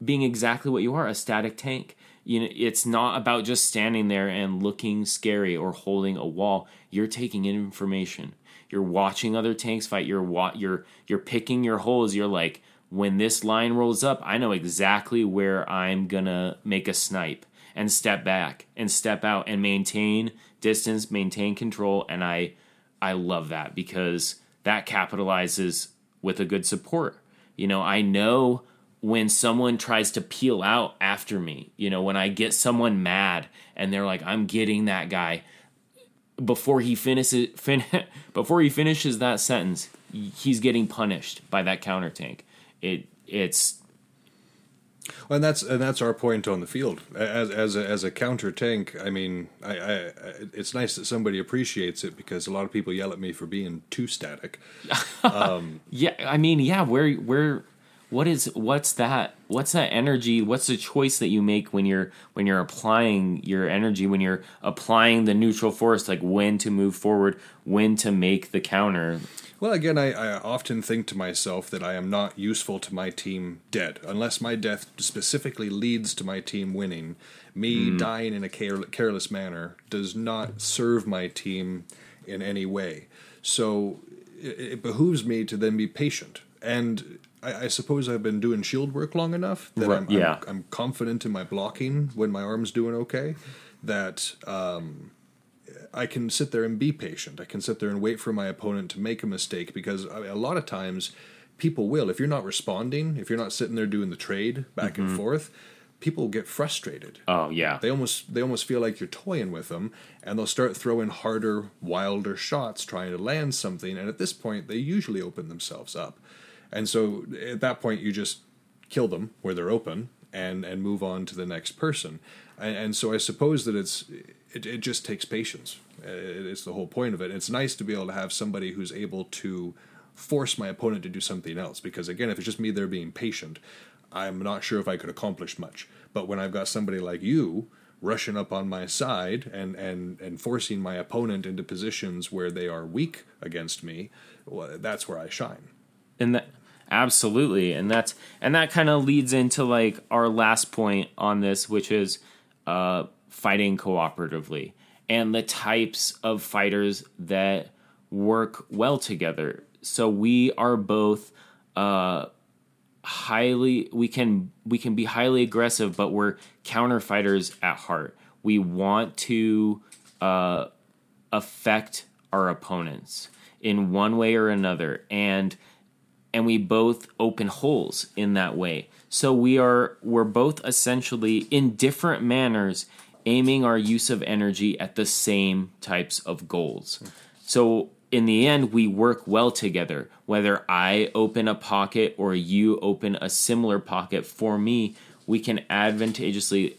being exactly what you are a static tank. You know it's not about just standing there and looking scary or holding a wall. You're taking in information. You're watching other tanks fight. You're wa- you're you're picking your holes. You're like when this line rolls up i know exactly where i'm gonna make a snipe and step back and step out and maintain distance maintain control and i i love that because that capitalizes with a good support you know i know when someone tries to peel out after me, you know, when I get someone mad and they're like, I'm getting that guy before he finishes fin- before he finishes that sentence, he's getting punished by that counter tank. It it's and that's and that's our point on the field as as a, as a counter tank. I mean, I, I it's nice that somebody appreciates it because a lot of people yell at me for being too static. Um, yeah, I mean, yeah, where where what is what's that what's that energy what's the choice that you make when you're when you're applying your energy when you're applying the neutral force like when to move forward when to make the counter Well, again, I, I often think to myself that I am not useful to my team dead. Unless my death specifically leads to my team winning, me dying in a care- careless manner does not serve my team in any way. So it, it behooves me to then be patient. And I, I suppose I've been doing shield work long enough that Right, I'm, yeah. I'm, I'm confident in my blocking when my arm's doing okay. That um, I can sit there and be patient. I can sit there and wait for my opponent to make a mistake because a lot of times people will. If you're not responding, if you're not sitting there doing the trade back and mm-hmm. forth, people get frustrated. oh yeah They almost they almost feel like you're toying with them, and they'll start throwing harder, wilder shots trying to land something. And at this point, they usually open themselves up. And so at that point, you just kill them where they're open and and move on to the next person. And, and so I suppose that it's it, it just takes patience. It's the whole point of it. It's nice to be able to have somebody who's able to force my opponent to do something else. Because again, if it's just me there being patient, I'm not sure if I could accomplish much. But when I've got somebody like you rushing up on my side and and and forcing my opponent into positions where they are weak against me, well, that's where I shine. and that absolutely and that's and that kind of leads into like our last point on this which is uh fighting cooperatively and the types of fighters that work well together. So we are both uh highly we can we can be highly aggressive but we're counter fighters at heart. We want to uh affect our opponents in one way or another and and we both open holes in that way. So we are we're both essentially in different manners aiming our use of energy at the same types of goals so in the end we work well together whether i open a pocket or you open a similar pocket for me we can advantageously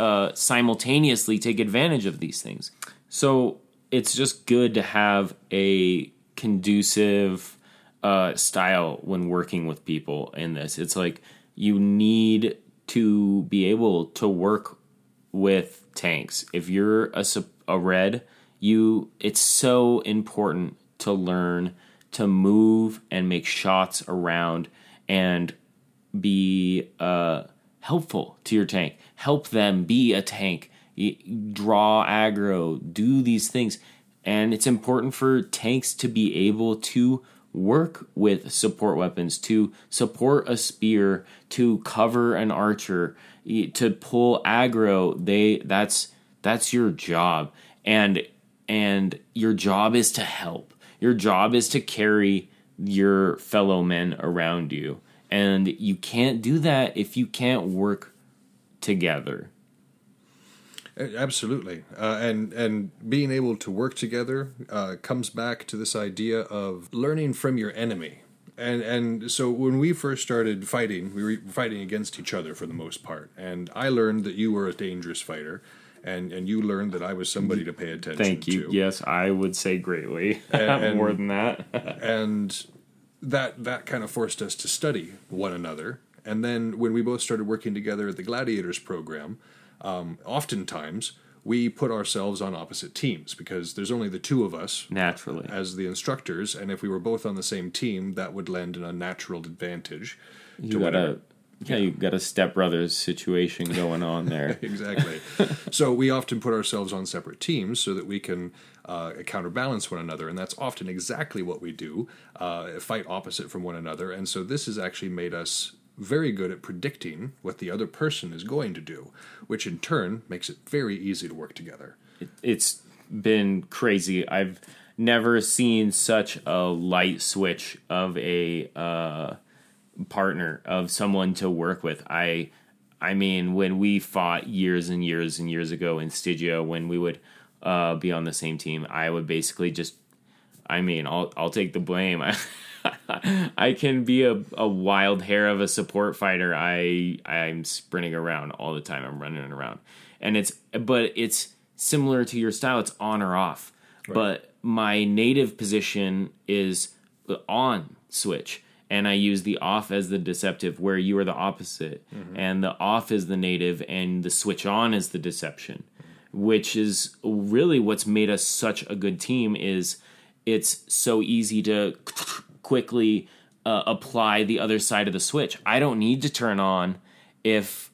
uh, simultaneously take advantage of these things. So it's just good to have a conducive uh, style when working with people in this. It's like you need to be able to work with tanks. If you're a, a red, you it's so important to learn to move and make shots around and be uh, helpful to your tank. Help them be a tank. Draw aggro. Do these things, and it's important for tanks to be able to work with support weapons, to support a spear, to cover an archer, to pull aggro. They that's that's your job, and and your job is to help. Your job is to carry your fellow men around you. And you can't do that if you can't work together. Absolutely, uh, and and being able to work together uh, comes back to this idea of learning from your enemy. And and so when we first started fighting, we were fighting against each other for the most part. And I learned that you were a dangerous fighter, and and you learned that I was somebody to pay attention to Thank you. to. Yes, I would say greatly. and- More than that. and that that kind of forced us to study one another. And then when we both started working together at the Gladiators program, um, oftentimes we put ourselves on opposite teams because there's only the two of us Naturally. as the instructors, and if we were both on the same team, that would lend an unnatural advantage You to got whatever. a yeah, you've got a stepbrothers situation going on there. exactly. so we often put ourselves on separate teams so that we can uh, counterbalance one another, and that's often exactly what we do: uh, fight opposite from one another. And so this has actually made us very good at predicting what the other person is going to do, which in turn makes it very easy to work together. it's been crazy. I've never seen such a light switch of a uh, partner of someone to work with. I I mean, when we fought years and years and years ago in Stygia, when we would uh, be on the same team, I would basically just, I mean, I'll I'll take the blame. I can be a, a wild hair of a support fighter. I I'm sprinting around all the time. I'm running around, and it's but it's similar to your style. It's on or off. But my native position is on switch, and I use the off as the deceptive, where you are the opposite, mm-hmm. and the off is the native, and the switch on is the deception, which is really what's made us such a good team. Is it's so easy to quickly uh, apply the other side of the switch. I don't need to turn on if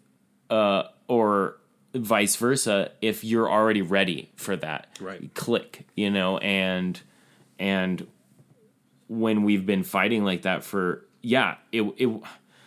uh, or vice versa if you're already ready for that Right. click you know and and when we've been fighting like that for yeah it it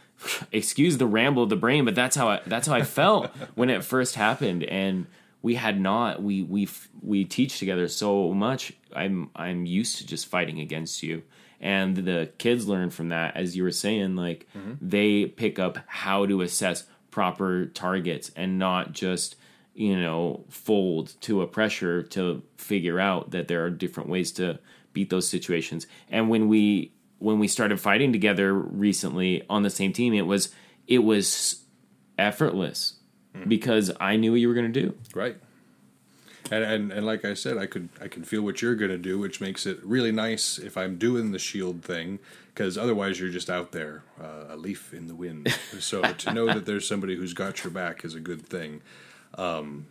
excuse the ramble of the brain but that's how I that's how I felt when it first happened and we had not we we we teach together so much I'm I'm used to just fighting against you and the kids learn from that as you were saying like they pick up how to assess proper targets and not just you know fold to a pressure to figure out that there are different ways to beat those situations. And when we when we started fighting together recently on the same team it was it was effortless mm-hmm. because I knew what you were going to do. Right. And, and and like I said, I could I can feel what you're gonna do, which makes it really nice if I'm doing the shield thing, because otherwise you're just out there, uh, a leaf in the wind. so to know that there's somebody who's got your back is a good thing. Um,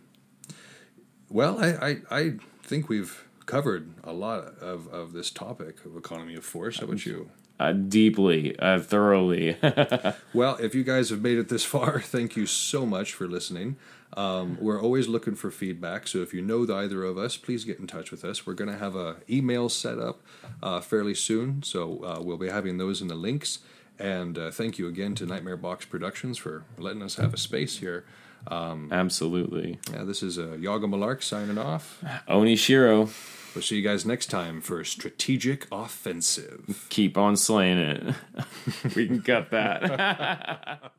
well, I, I I think we've covered a lot of, of this topic of economy of force. How about you? uh, deeply uh, thoroughly Well, if you guys have made it this far, thank you so much for listening. Um, we're always looking for feedback, so if you know the either of us, please get in touch with us. We're going to have a email set up uh, fairly soon, so uh, we'll be having those in the links. And uh, thank you again to Nightmare Box Productions for letting us have a space here. absolutely Yeah, this is uh, Yaga Malark signing off. Oni Shiro. We'll see you guys next time for Strategic Offensive. keep on slaying it we can cut that